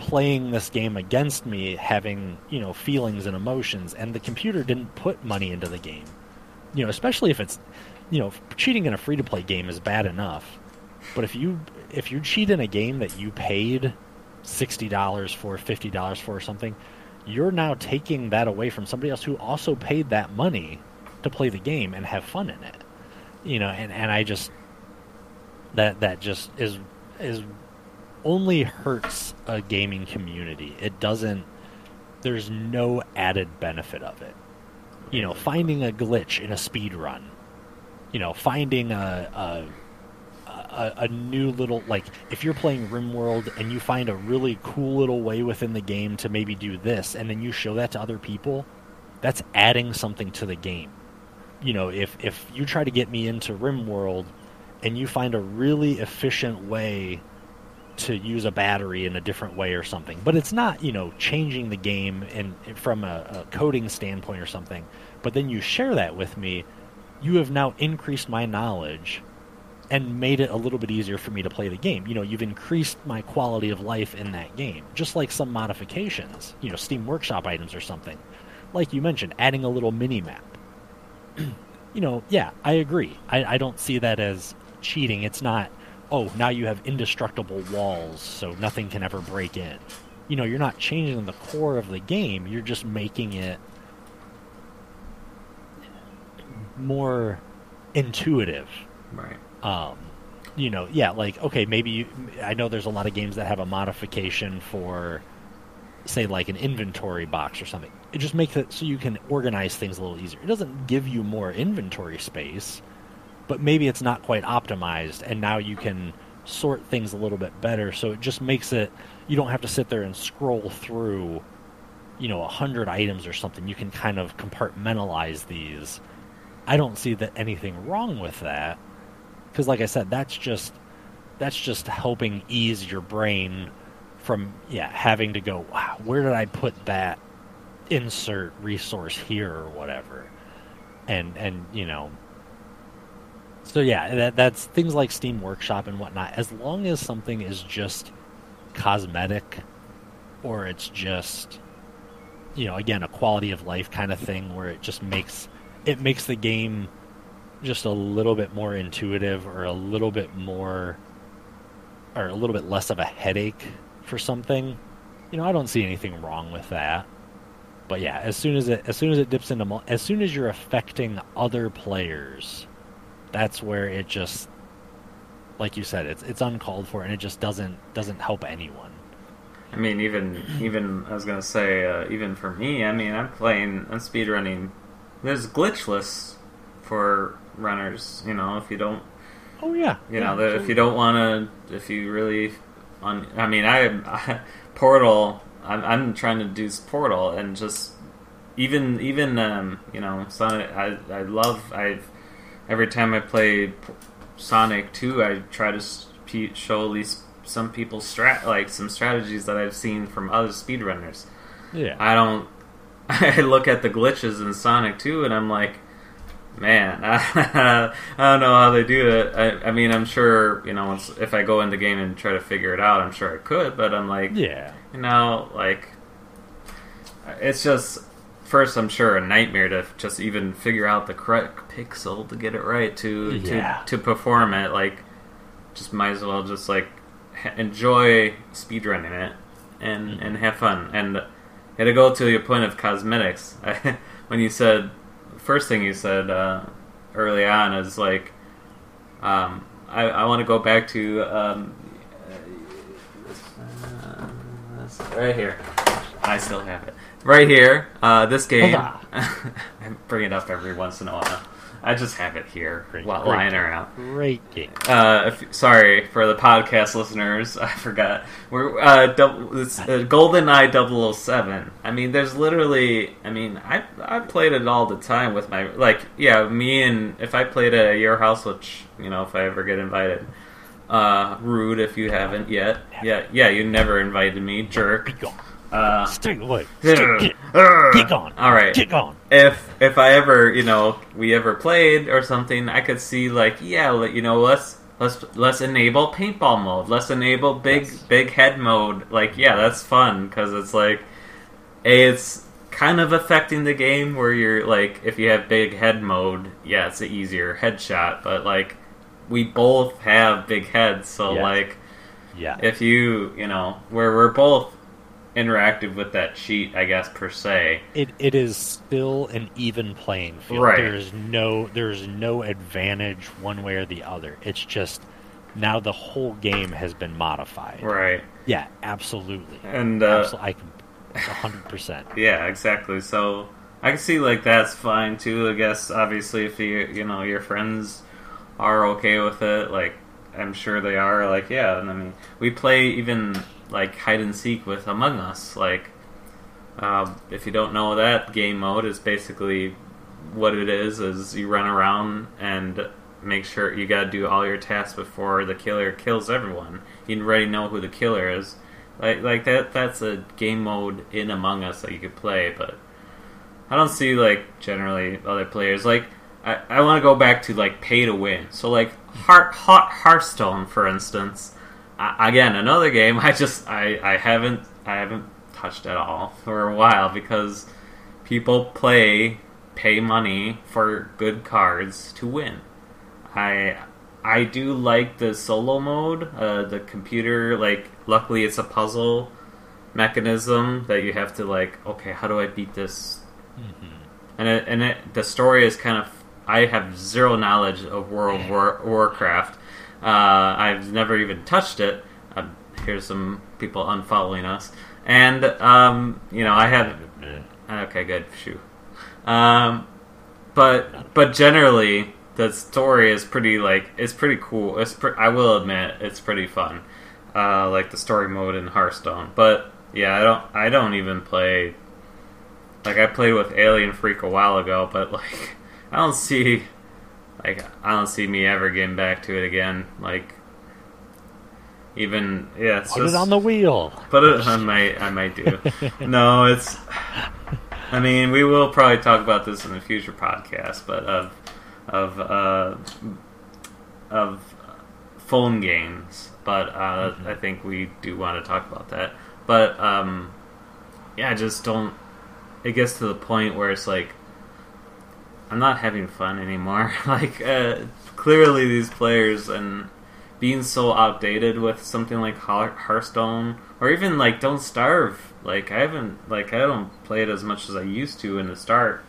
playing this game against me having, you know, feelings and emotions and the computer didn't put money into the game. You know, especially if it's you know, cheating in a free to play game is bad enough. But if you if you cheat in a game that you paid sixty dollars for, fifty dollars for, or something, you're now taking that away from somebody else who also paid that money to play the game and have fun in it. You know, and, and I just that that just is is only hurts a gaming community. It doesn't there's no added benefit of it. You know, finding a glitch in a speed run. You know, finding a, a a, a new little like if you're playing RimWorld and you find a really cool little way within the game to maybe do this and then you show that to other people, that's adding something to the game. You know, if if you try to get me into RimWorld and you find a really efficient way to use a battery in a different way or something, but it's not, you know, changing the game and from a, a coding standpoint or something, but then you share that with me, you have now increased my knowledge and made it a little bit easier for me to play the game. You know, you've increased my quality of life in that game, just like some modifications, you know, Steam Workshop items or something. Like you mentioned, adding a little mini map. you know, yeah, I agree. I, I don't see that as cheating. It's not, oh, now you have indestructible walls, so nothing can ever break in. You know, you're not changing the core of the game, you're just making it more intuitive Right. um, you know, yeah, like okay, maybe you, I know there's a lot of games that have a modification for, say, like an inventory box or something. It just makes it so you can organize things a little easier. It doesn't give you more inventory space, but maybe it's not quite optimized, and now you can sort things a little bit better. So it just makes it you don't have to sit there and scroll through, you know, a hundred items or something. You can kind of compartmentalize these. I don't see that anything wrong with that because like i said that's just that's just helping ease your brain from yeah having to go wow where did i put that insert resource here or whatever and and you know so yeah that that's things like steam workshop and whatnot. As long as something is just cosmetic or it's just you know again a quality of life kind of thing where it just makes it makes the game just a little bit more intuitive or a little bit more or a little bit less of a headache for something you know i don't see anything wrong with that. But yeah as soon as it as soon as it dips into as soon as you're affecting other players that's where it just like you said it's it's uncalled for and it just doesn't doesn't help anyone I mean, even even I was gonna say, uh, even for me, I mean, I'm playing, I'm speedrunning. There's glitchless for runners. You know, if you don't, oh yeah you know, the, if you don't want to, if you really, on. I mean, I, I Portal. I'm, I'm trying to do Portal and just even even um, you know, Sonic. I I love. I every time I play Sonic 2, I try to show at least some people's strat like some strategies that I've seen from other speedrunners. yeah I don't. I look at the glitches in Sonic 2 and I'm like, man, I don't know how they do it. I, I mean, I'm sure you know once if I go in the game and try to figure it out, I'm sure I could. But I'm like, Yeah. you know, like it's just first I'm sure a nightmare to just even figure out the correct pixel to get it right to Yeah. to to perform it. Like, just might as well just like enjoy speedrunning it and Mm-hmm. and have fun. And yeah, to go to your point of cosmetics, when you said first thing you said uh, early on is like, um, I, I want to go back to um, uh, right here. I still have it right here. Uh, this game. I bring it up every once in a while. I just have it here Great, while great lying around. Great game. Uh, if, sorry for the podcast listeners. I forgot. We're uh, double, it's, uh, GoldenEye 007. I mean, there's literally. I mean, I I played it all the time with my like. Yeah, me and if I played at your house, which you know, if I ever get invited. Uh, rude if you haven't yet. Yeah, yeah, you never invited me, jerk. Uh, Stay away. Stay, get, get gone. All right Get gone. if if I ever you know we ever played or something, I could see like yeah, you know let's let's let's enable paintball mode. Let's enable big Yes. big head mode. Like yeah, that's fun because it's like a it's kind of affecting the game where you're like if you have big head mode, yeah, it's an easier headshot. But like we both have big heads, so Yes. like Yeah. if you you know where we're both interactive with that cheat, I guess per se. it, it is still an even playing field. Right. There's no there's no advantage one way or the other. It's just now the whole game has been modified. Right. Yeah, absolutely. And uh, Absol- I can hundred percent. Yeah, exactly. So I can see like that's fine too. I guess obviously if you you know your friends are okay with it, like I'm sure they are. Like yeah, and I mean we play even like hide and seek with Among Us. Like um, if you don't know that game mode is basically what it is is you run around and make sure you got to do all your tasks before the killer kills everyone. You already know who the killer is. Like like that that's a game mode in Among Us that you could play, but I don't see like generally other players like I, I want to go back to like pay to win. So like Heart Hot Hearthstone for instance. I, again, another game I just I, I haven't I haven't touched at all for a while because people play pay money for good cards to win. I I do like the solo mode, uh, the computer like luckily it's a puzzle mechanism that you have to like okay, how do I beat this? And it, and it, the story is kind of I have zero knowledge of World War, Warcraft. Uh, I've never even touched it. Uh, here's some people unfollowing us, and um, you know I have Okay, good. Shoo. Um, but but generally, the story is pretty like it's pretty cool. It's pre- I will admit it's pretty fun. Uh, like the story mode in Hearthstone. But yeah, I don't I don't even play. Like I played with Alien Freak a while ago, but like I don't see like I don't see me ever getting back to it again. Like even yeah, it's Put just, it on the wheel. Put it. I might. I might do. no, it's. I mean, we will probably talk about this in a future podcast, but of of uh, of phone games. But uh, I think we do want to talk about that. But um, yeah, just don't. It gets to the point where it's like I'm not having fun anymore. like uh, clearly, these players and being so outdated with something like Hearthstone or even like Don't Starve. Like I haven't like I don't play it as much as I used to in the start.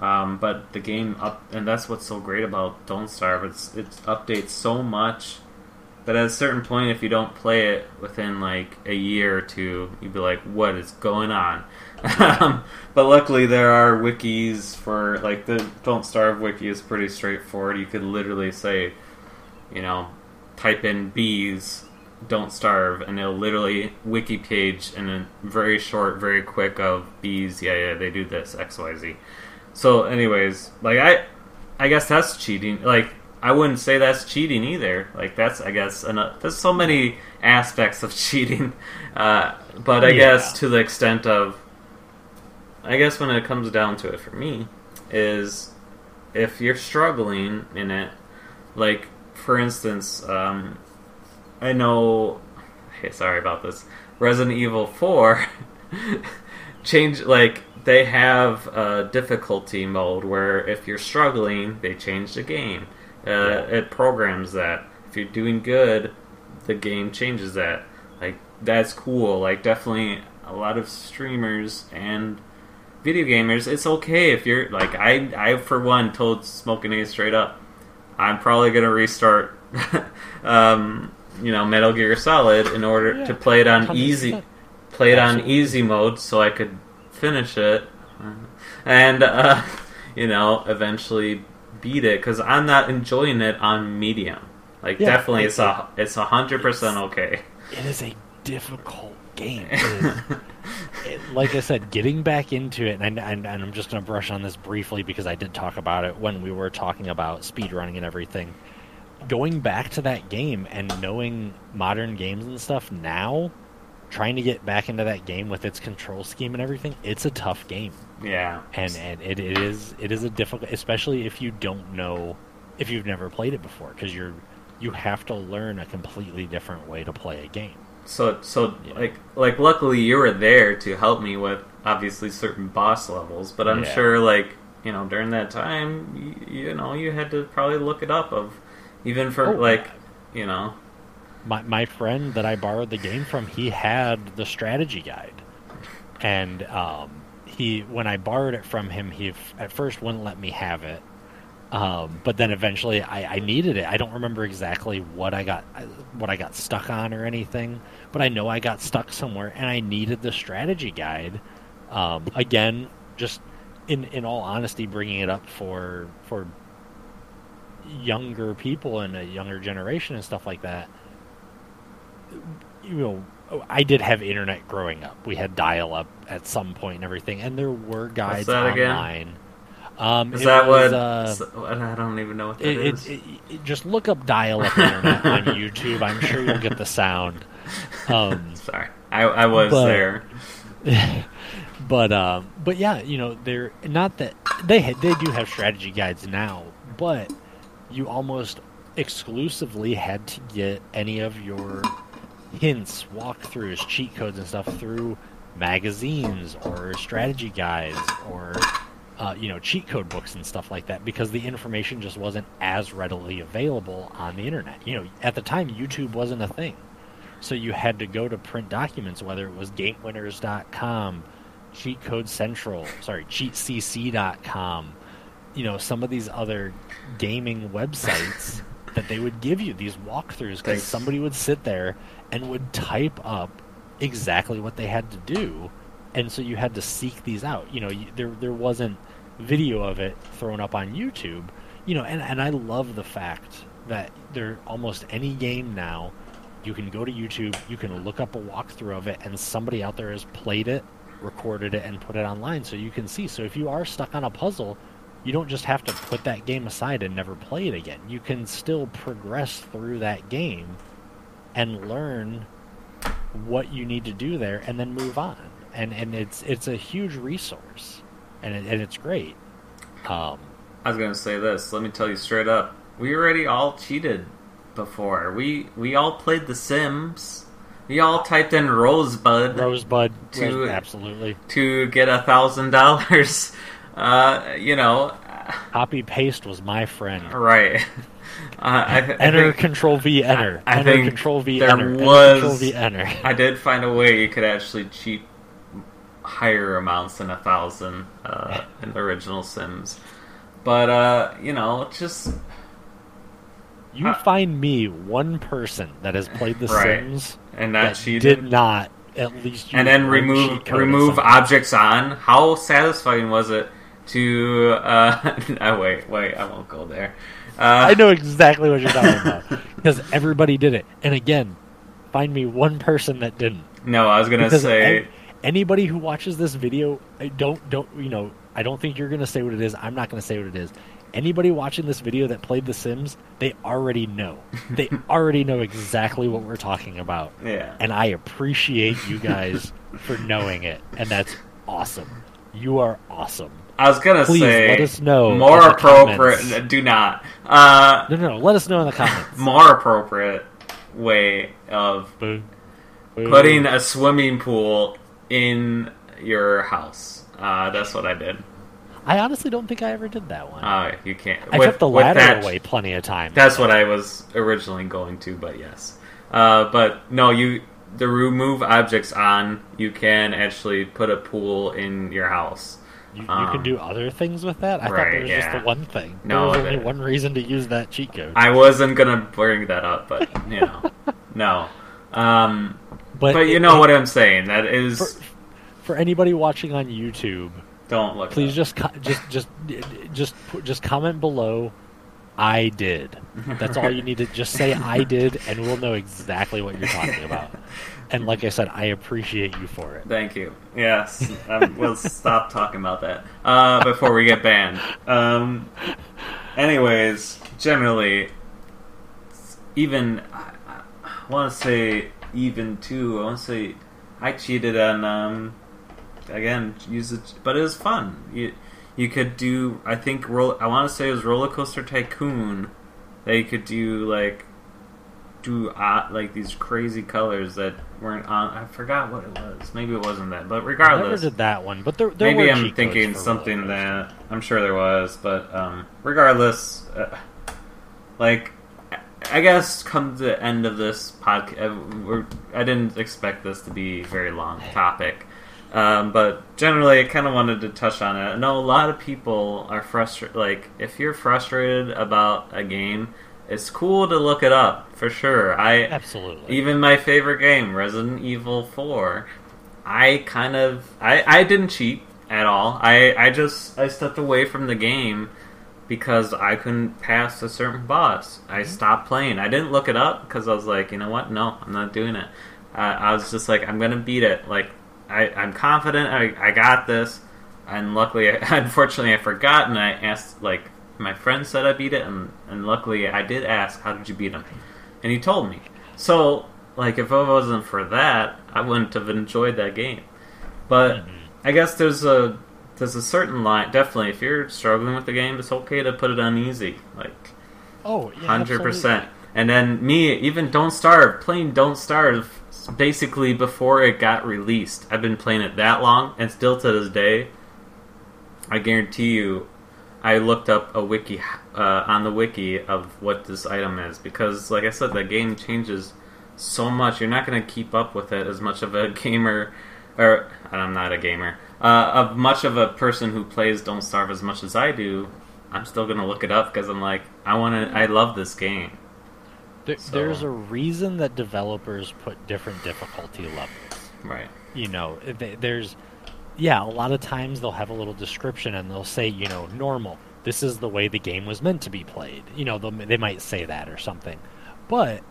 Um, but the game up and that's what's so great about Don't Starve. It's it updates so much. that at a certain point, if you don't play it within like a year or two, you'd be like, "What is going on?" um, but luckily, there are wikis for like the Don't Starve wiki is pretty straightforward. You could literally say, you know, type in bees don't starve and it'll literally wiki page in a very short very quick of bees yeah yeah they do this xyz so anyways like i i guess that's cheating like i wouldn't say that's cheating either like that's i guess and there's so many aspects of cheating uh, but i Yeah. guess to the extent of i guess when it comes down to it for me is if you're struggling in it, like for instance, um, I know. Hey, sorry about this. Resident Evil Four change like they have a difficulty mode where if you're struggling, they change the game. Uh, Yeah. It programs that. If you're doing good, the game changes that. Like that's cool. Like definitely a lot of streamers and video gamers. It's okay if you're like I. I for one told Smoking A straight up. I'm probably gonna restart. um, you know, Metal Gear Solid in order Yeah, to play it on easy 100%. play it on easy mode so I could finish it, and uh, you know, eventually beat it because I'm not enjoying it on medium. Like Yeah, definitely, it's it's- a it's a hundred percent okay. It is a difficult game. It is, it, like I said, getting back into it, and, and, and I'm just going to brush on this briefly because I did talk about it when we were talking about speedrunning and everything. Going back to that game and knowing modern games and stuff now, trying to get back into that game with its control scheme and everything, it's a tough game. yeah, and and it, it is it is a difficult especially if you don't know if you've never played it before because you're you have to learn a completely different way to play a game So so like like luckily you were there to help me with obviously certain boss levels, but I'm Yeah. sure like you know during that time you, you know you had to probably look it up of even for Oh, like you know. My my friend that I borrowed the game from he had the strategy guide. And um he when I borrowed it from him he f- at first wouldn't let me have it um, but then eventually I, I needed it. I don't remember exactly what I got what I got stuck on or anything, but I know I got stuck somewhere and I needed the strategy guide. Um, again, just in in all honesty, bringing it up for for younger people and a younger generation and stuff like that. You know, I did have internet growing up. We had dial up at some point and everything, and there were guides online. again? Um, is that was, what uh, I don't even know what that it, is. it, it- just look up dial-up internet on YouTube. I'm sure you'll get the sound. Um, Sorry, I, I was But- there. but um, but yeah, you know, they're not that they ha- they do have strategy guides now, but you almost exclusively had to get any of your hints, walkthroughs, cheat codes, and stuff through magazines or strategy guides or uh, you know cheat code books and stuff like that because the information just wasn't as readily available on the internet. You know, at the time, YouTube wasn't a thing. So you had to go to print documents, whether it was GameWinners.com, Cheat Code Central, sorry, CheatCC.com, you know, some of these other gaming websites that they would give you these walkthroughs because somebody would sit there and would type up exactly what they had to do, and so you had to seek these out. You know, you, there there wasn't video of it thrown up on YouTube. You know, and and I love the fact that there almost any game now you can go to YouTube, you can look up a walkthrough of it, and somebody out there has played it, recorded it, and put it online so you can see. So if you are stuck on a puzzle, you don't just have to put that game aside and never play it again. You can still progress through that game and learn what you need to do there and then move on. And and it's it's a huge resource. And it, and it's great. Um I was gonna say this. Let me tell you straight up. We already all cheated before. We we all played The Sims. We all typed in Rosebud Rosebud To- absolutely. to get a thousand dollars. Uh, you know, Copy paste was my friend. right? Uh, I, th- I enter think control V enter. I enter think control V there enter. enter, control V enter. I did find a way you could actually cheat higher amounts than a thousand uh, in the original Sims. But uh, you know, just You Uh, find me one person that has played The Right. Sims and that that cheated. did not at least and then remove cheat code at remove objects on. How satisfying was it to? Uh, no, wait, wait, I won't go there. Uh, I know exactly what you're talking about because everybody did it. And again, find me one person that didn't. No, I was gonna Because say anybody who watches this video, I don't don't you know? I don't think you're gonna say what it is. I'm not gonna say what it is. Anybody watching this video that played The Sims, they already know. They already know exactly what we're talking about. yeah. And I appreciate you guys for knowing it, and that's awesome. You are awesome. I was gonna Please say let us know more appropriate. comments. Do not. Uh, No, no, no. Let us know in the comments. more appropriate way of Boo. Boo. putting a swimming pool in your house. Uh, that's what I did. I honestly don't think I ever did that one. Uh, you can't. I with- kept the ladder that- away plenty of times. That's what I was originally going to, but yes. Uh, but no, you the remove objects on. You can actually put a pool in your house. You, you Um, can do other things with that. I thought right, there was just the one thing. No, there was only one reason to use that cheat code. I wasn't gonna bring that up, but you know, no. Um, but but you know it- what I'm saying. That is, For, for anybody watching on YouTube, don't look. please just just just just just comment below. I did. That's all you need to just say. I did, and we'll know exactly what you're talking about. And like I said, I appreciate you for it. Thank you. Yes, um, we'll stop talking about that uh, before we get banned. Um, anyways, generally, even I, I want to say even too. I want to say I cheated on um, again use it, but it was fun. You you could do. I think roll. I want to say it was Roller Coaster Tycoon. That you could do like do uh, like these crazy colors that weren't on. I forgot what it was. Maybe it wasn't that, but I never regardless, did that one, but there, there maybe were I'm thinking something that I'm sure there was, but um, regardless, uh, like I guess come to the end of this podcast, we're, I didn't expect this to be a very long topic. Um, but generally, I kind of wanted to touch on it. I know a lot of people are frustrated. Like, if you're frustrated about a game, it's cool to look it up for sure. I Absolutely. even my favorite game, Resident Evil 4, I kind of I, I didn't cheat at all. I, I just I stepped away from the game because I couldn't pass a certain boss. I stopped playing. I didn't look it up because I was like, you know what? No, I'm not doing it. Uh, I was just like, I'm gonna beat it. Like I, I'm confident. I, I got this. And luckily, unfortunately, I forgot, and I asked like my friend said I beat it, and, and luckily I did ask, how did you beat him? And he told me. So like if it wasn't for that, I wouldn't have enjoyed that game. But Mhm. I guess there's a there's a certain line. Definitely, if you're struggling with the game, it's okay to put it on easy, like Oh, yeah, hundred percent. And then me, even Don't Starve, playing Don't Starve basically before it got released. I've been playing it that long, and still to this day, I guarantee you, I looked up a wiki uh, on the wiki of what this item is because, like I said, the game changes so much. You're not going to keep up with it as much of a gamer, or I'm not a gamer, uh, of much of a person who plays Don't Starve as much as I do. I'm still going to look it up because I'm like, I want to. I love this game. There, So- There's a reason that developers put different difficulty levels. Right. You know, th- there's, yeah, a lot of times they'll have a little description and they'll say, you know, normal. This is the way the game was meant to be played. You know, they might say that or something. But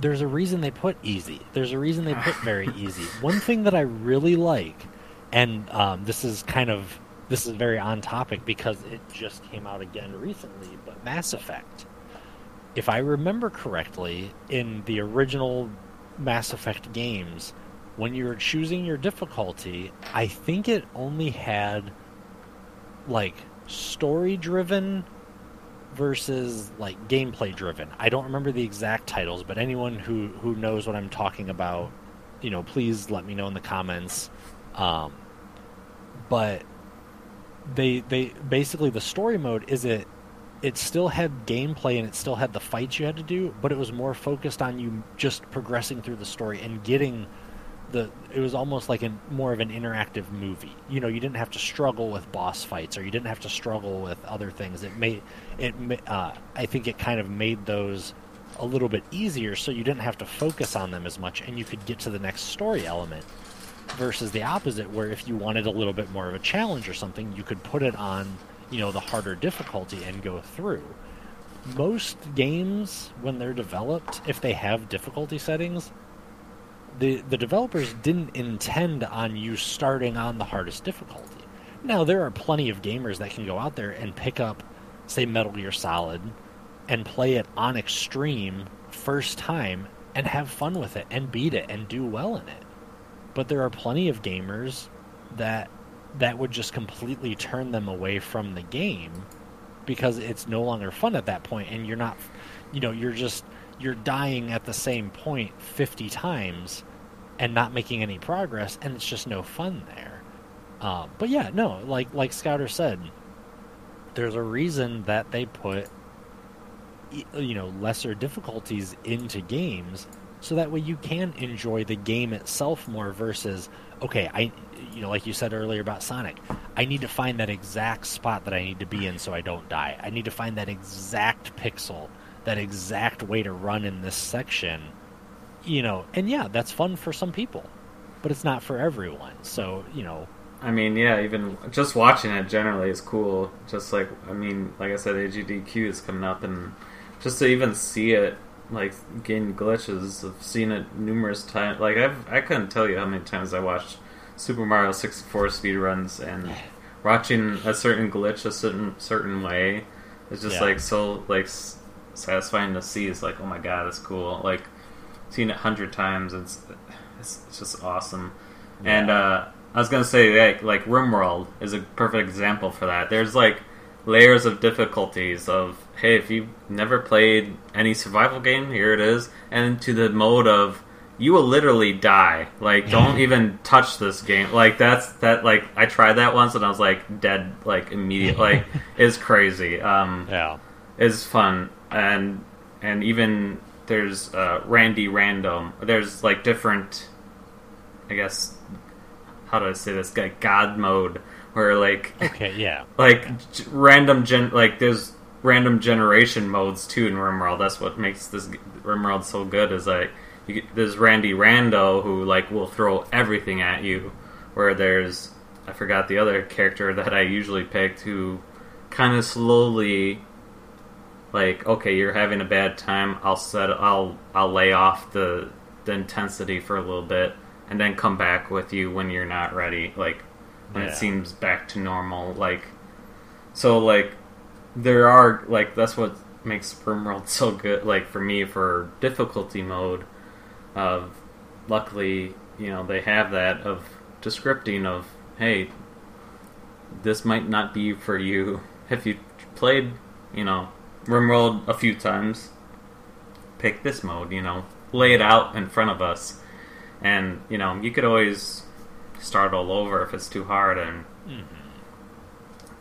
there's a reason they put easy. There's a reason they put very easy. One thing that I really like, and um, this is kind of this is very on topic because it just came out again recently, but Mass Effect. If I remember correctly, in the original Mass Effect games, when you were choosing your difficulty, I think it only had like story driven versus like gameplay driven. I don't remember the exact titles, but anyone who who knows what I'm talking about, you know, please let me know in the comments. Um, but they they basically the story mode is it it still had gameplay and it still had the fights you had to do, but it was more focused on you just progressing through the story and getting the it was almost like a more of an interactive movie. You know, you didn't have to struggle with boss fights or you didn't have to struggle with other things. It made it uh, I think it kind of made those a little bit easier so you didn't have to focus on them as much and you could get to the next story element versus the opposite where if you wanted a little bit more of a challenge or something you could put it on you know the harder difficulty and go through most games when they're developed if they have difficulty settings the the developers didn't intend on you starting on the hardest difficulty. Now there are plenty of gamers that can go out there and pick up say metal gear solid and play it on extreme first time and have fun with it and beat it and do well in it. But there are plenty of gamers that that would just completely turn them away from the game because it's no longer fun at that point and you're not you know you're just you're dying at the same point 50 times and not making any progress and it's just no fun there. Uh, but yeah no like like scouter said there's a reason that they put you know lesser difficulties into games so that way you can enjoy the game itself more versus okay i you know like you said earlier about sonic i need to find that exact spot that i need to be in so i don't die. I need to find that exact pixel that exact way to run in this section you know and yeah that's fun for some people but it's not for everyone so you know I mean, yeah, even just watching it generally is cool. Just like, I mean, like I said, AGDQ is coming up, and just to even see it, like, gain glitches, I've seen it numerous times. Like, I've, I couldn't tell you how many times I watched Super Mario 64 speed runs, and watching a certain glitch a certain certain way is just, Yeah. like, so, like, satisfying to see. It's like, oh my god, it's cool. Like, seen it a hundred times, it's, it's, it's just awesome. And, uh, I was gonna say like like RimWorld is a perfect example for that. There's like layers of difficulties of hey, if you've never played any survival game, here it is, and to the mode of you will literally die. Like don't even touch this game. Like that's that like I tried that once and I was like dead like immediate like it's crazy. Um yeah it's fun and and even there's uh, Randy Random. There's like different, I guess, how do I say this? Like God mode where like okay yeah like g- random gen like there's random generation modes too in RimWorld. That's what makes this RimWorld so good. Is like you there's Randy Rando who like will throw everything at you, where there's I forgot the other character that I usually picked who kind of slowly like okay you're having a bad time I'll set I'll I'll lay off the the intensity for a little bit and then come back with you when you're not ready like when Yeah. it seems back to normal like so like there are like that's what makes RimWorld so good like for me for difficulty mode of luckily you know they have that of descripting of hey this might not be for you if you played you know RimWorld a few times. Pick this mode you know. Lay it out in front of us. And you know you could always start all over if it's too hard and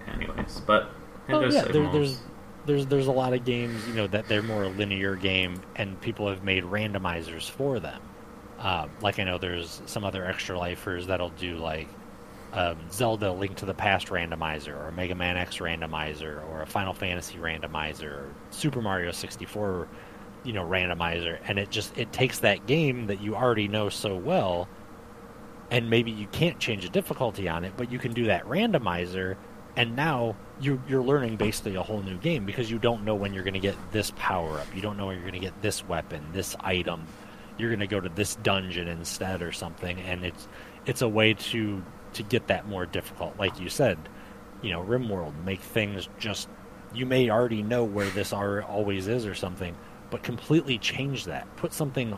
anyways but Oh there's yeah, there, there's there's there's a lot of games you know that they're more a linear game, and people have made randomizers for them. Um, like I know there's some other extra lifers that'll do like um, Zelda Link to the Past randomizer, or a Mega Man X randomizer, or a Final Fantasy randomizer, or Super Mario 64, you know, randomizer, and it just it takes that game that you already know so well, and maybe you can't change the difficulty on it, but you can do that randomizer, and now you're you're learning basically a whole new game because you don't know when you're going to get this power up, you don't know when you're going to get this weapon, this item, you're going to go to this dungeon instead or something, and it's it's a way to to get that more difficult, like you said, you know, RimWorld make things just you may already know where this are, always is or something, but completely change that, put something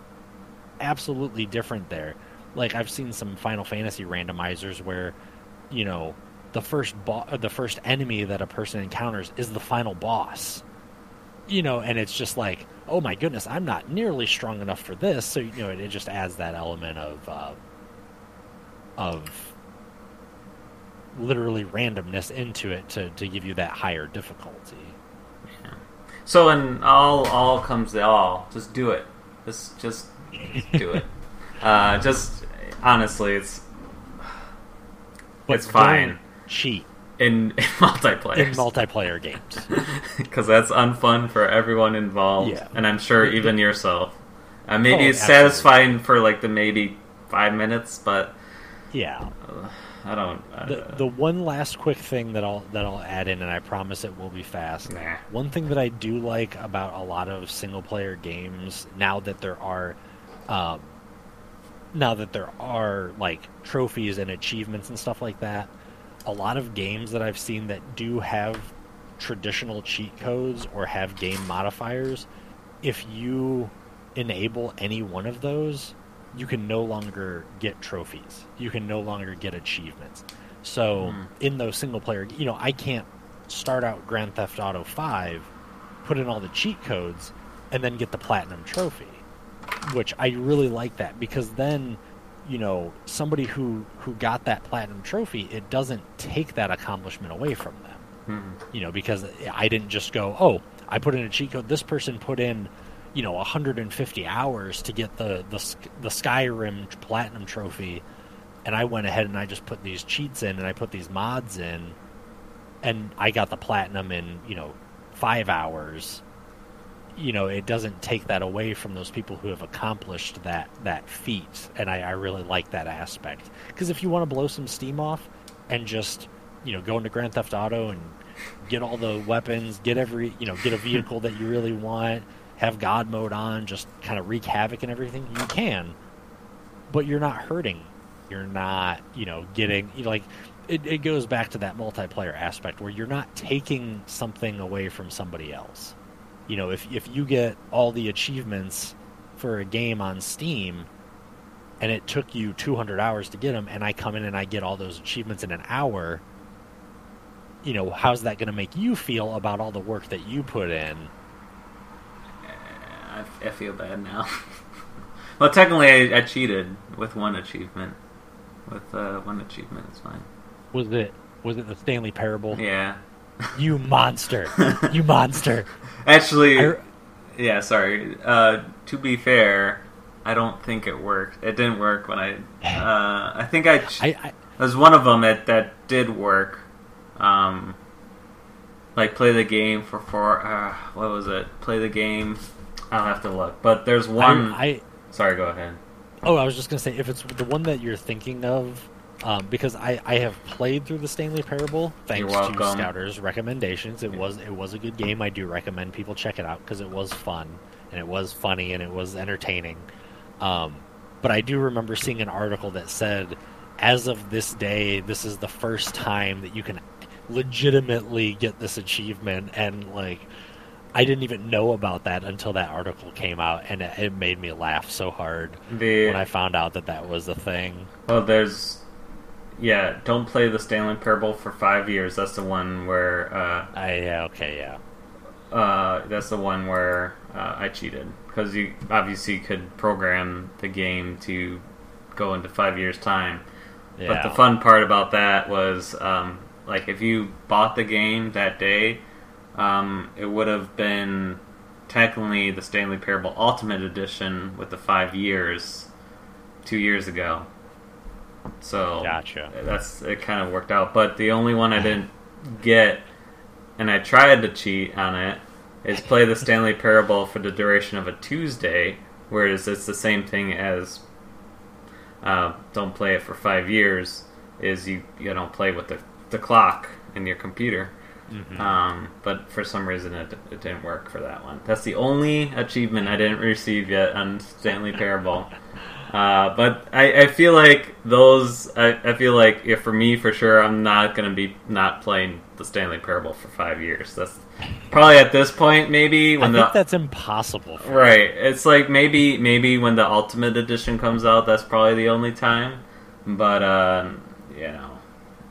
absolutely different there. Like I've seen some Final Fantasy randomizers where, you know, the first bo- the first enemy that a person encounters is the final boss. You know, and it's just like, oh my goodness, I'm not nearly strong enough for this. So you know, it, it just adds that element of uh, of literally randomness into it to to give you that higher difficulty. So when all all comes to all, just do it. Just just do it. Uh, just honestly, it's It's fine. Cheat in, in multiplayer in multiplayer games. because that's unfun for everyone involved, Yeah. and I'm sure The- even yourself. Uh, maybe Oh, it's absolutely. satisfying for like the maybe five minutes, but Yeah. uh, I don't. Uh, The the one last quick thing that I'll that I'll add in, and I promise it will be fast. Nah. One thing that I do like about a lot of single player games now that there are, um, now that there are like trophies and achievements and stuff like that, a lot of games that I've seen that do have traditional cheat codes or have game modifiers, if you enable any one of those, you can no longer get trophies. You can no longer get achievements. So Hmm. in those single player, you know, I can't start out Grand Theft Auto 5, put in all the cheat codes, and then get the platinum trophy. Which I really like that because then, you know, somebody who who got that platinum trophy, it doesn't take that accomplishment away from them Hmm. you know, because I didn't just go, oh, I put in a cheat code. This person put in, you know, 150 hours to get the the the Skyrim platinum trophy, and I went ahead and I just put these cheats in and I put these mods in, and I got the platinum in you know five hours. You know, it doesn't take that away from those people who have accomplished that that feat, and I, I really like that aspect. Because if you want to blow some steam off, and just you know go into Grand Theft Auto and get all the weapons, get every you know get a vehicle that you really want, have God mode on, just kind of wreak havoc and everything, you can, but you're not hurting. You're not you know getting you know, like it, it goes back to that multiplayer aspect where you're not taking something away from somebody else. You know, if if you get all the achievements for a game on Steam and it took you 200 hours to get them and I come in and I get all those achievements in an hour, you know, how's that going to make you feel about all the work that you put in? I, I feel bad now. well, technically, I, I cheated with one achievement. With uh, one achievement, it's fine. Was it was it the Stanley Parable? Yeah. You monster. you monster. Actually, I, yeah. Sorry. Uh, to be fair, I don't think it worked. It didn't work when I. Uh, I think I. Ch- I, I There's one of them that that did work. Um, like play the game for four. Uh, what was it? Play the game. I'll have to look. But there's one. I, I sorry, go ahead. Oh, I was just gonna say if it's the one that you're thinking of, um, because I, I have played through the Stanley Parable thanks to. Scouter's recommendations. It was it was a good game. I do recommend people check it out because it was fun and it was funny and it was entertaining. Um, but I do remember seeing an article that said, as of this day, this is the first time that you can legitimately get this achievement and like. I didn't even know about that until that article came out, and it, it made me laugh so hard The when I found out that that was a thing. well, there's yeah. Don't play the Stanley Parable for five years. That's the one where uh, I yeah okay yeah uh, that's the one where uh, I cheated because you obviously could program the game to go into five years time. yeah. But the fun part about that was, um, like, if you bought the game that day, um, it would have been technically the Stanley Parable Ultimate Edition with the five years, two years ago. So Gotcha. that's it. Kind of worked out, but the only one I didn't get, and I tried to cheat on it, is play the Stanley Parable for the duration of a Tuesday, whereas it's the same thing as uh, don't play it for five years. Is you you don't play with the the clock in your computer. Mhm. Um, but for some reason it, it didn't work for that one. That's the only achievement I didn't receive yet on Stanley Parable. Uh, but I, I feel like those. I, I feel like if for me for sure, I'm not gonna be not playing the Stanley Parable for five years. That's probably at this point maybe I when think the that's impossible. For right. It's like maybe maybe when the Ultimate Edition comes out, that's probably the only time. But uh, you know,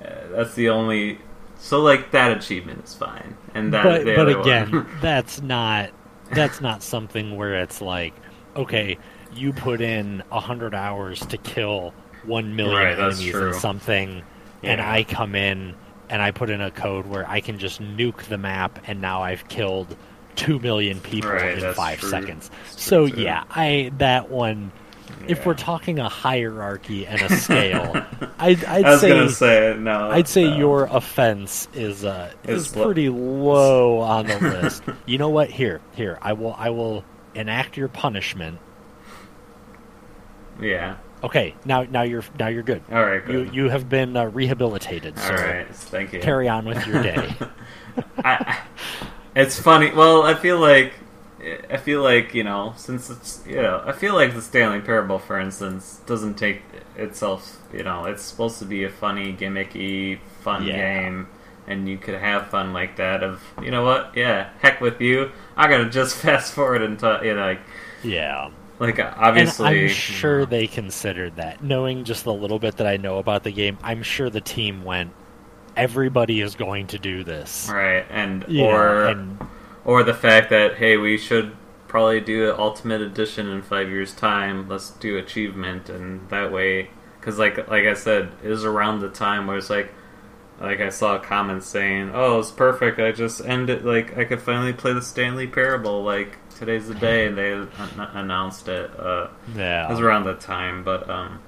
uh, that's the only. So like that achievement is fine, and that but but again, that's not that's not something where it's like okay, you put in a hundred hours to kill one million Right, enemies in something, and I come in and I put in a code where I can just nuke the map, and now I've killed two million people Right, in five true. seconds. That's So yeah, I that one. If we're talking a hierarchy and a scale, I'd, I'd I was say gonna say no. I'd say no. your offense is uh, Is is pretty low on the list. you know what? Here, here, I will I will enact your punishment. yeah. Okay, now now you're now you're good. All right. You Good. you have been uh, rehabilitated. All So right. Thank you. carry on with your day. I, it's funny. Well, I feel like I feel like you know, since it's you know, I feel like the Stanley Parable, for instance, doesn't take itself. You know, it's supposed to be a funny, gimmicky, fun Yeah. game, and you could have fun like that. Of you know what? Yeah, heck with you. I gotta just fast forward until you know, like yeah, like obviously, and I'm you sure know, they considered that. Knowing just the little bit that I know about the game, I'm sure the team went. Everybody is going to do this, right, and know, or and or the fact that hey, we should probably do an Ultimate Edition in five years' time. Let's do achievement, and that way, because like like I said, it was around the time where it's like. Like I saw comments saying, "Oh, it's perfect. I just ended. Like I could finally play the Stanley Parable. Like today's the day." And they an- announced it. Uh, yeah, It was around that time, but um,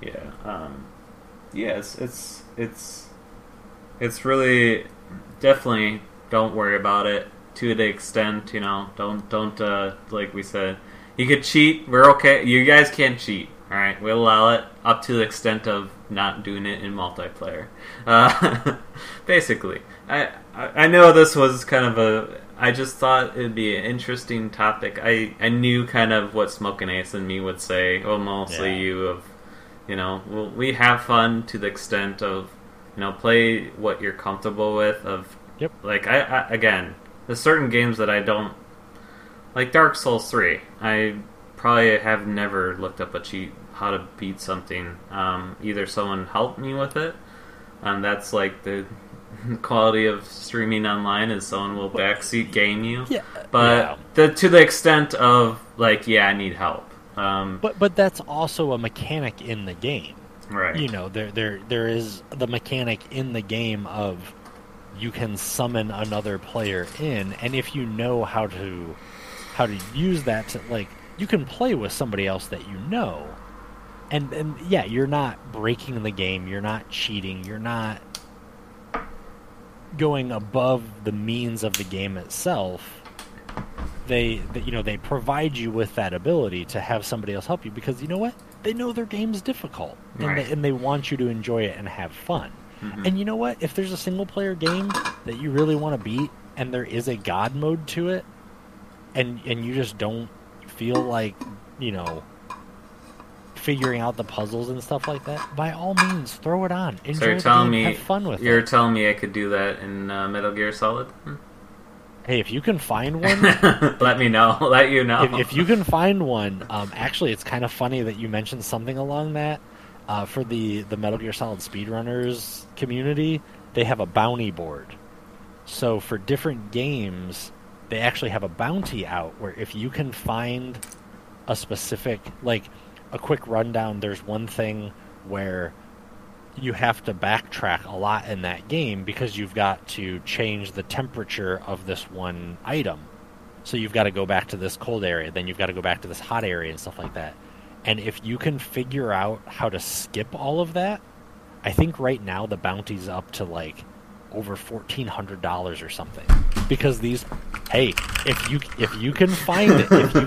yeah, um, yeah, it's it's it's it's really definitely don't worry about it to the extent you know don't don't uh like we said you could cheat we're okay you guys can't cheat all right we'll allow it up to the extent of not doing it in multiplayer uh basically I, I i know this was kind of a i just thought it'd be an interesting topic i i knew kind of what smoking ace and me would say well mostly Yeah. you of you know we'll, we have fun to the extent of you know play what you're comfortable with of Yep. like I, I again there's certain games that i don't like dark souls 3 i probably have never looked up a cheat how to beat something. Um, either someone helped me with it and that's like the quality of streaming online is someone will backseat game you. Yeah, but yeah. the, to the extent of like yeah i need help. Um, But but that's also a mechanic in the game. right. You know, there there there is the mechanic in the game of you can summon another player in, and if you know how to how to use that to like you can play with somebody else that you know. And and yeah, you're not breaking the game, you're not cheating, you're not going above the means of the game itself they, they you know they provide you with that ability to have somebody else help you because you know what they know their game's difficult and, Right. they, and they want you to enjoy it and have fun Mhm. and you know what if there's a single player game that you really want to beat and there is a god mode to it and and you just don't feel like you know figuring out the puzzles and stuff like that by all means throw it on enjoy so you're telling me have fun with you're it telling me I could do that in uh, Metal Gear Solid? Hmm. hey if you can find one Let me know. Let you know. if, if you can find one, um, actually, it's kind of funny that you mentioned something along that. Uh, for the the Metal Gear Solid speedrunners community, they have a bounty board. So for different games, they actually have a bounty out where if you can find a specific, like a quick rundown, there's one thing where you have to backtrack a lot in that game because you've got to change the temperature of this one item. So you've got to go back to this cold area, then you've got to go back to this hot area and stuff like that. And if you can figure out how to skip all of that, I think right now the bounty's up to like over fourteen hundred dollars or something. Because these, hey, if you if you can find it, if you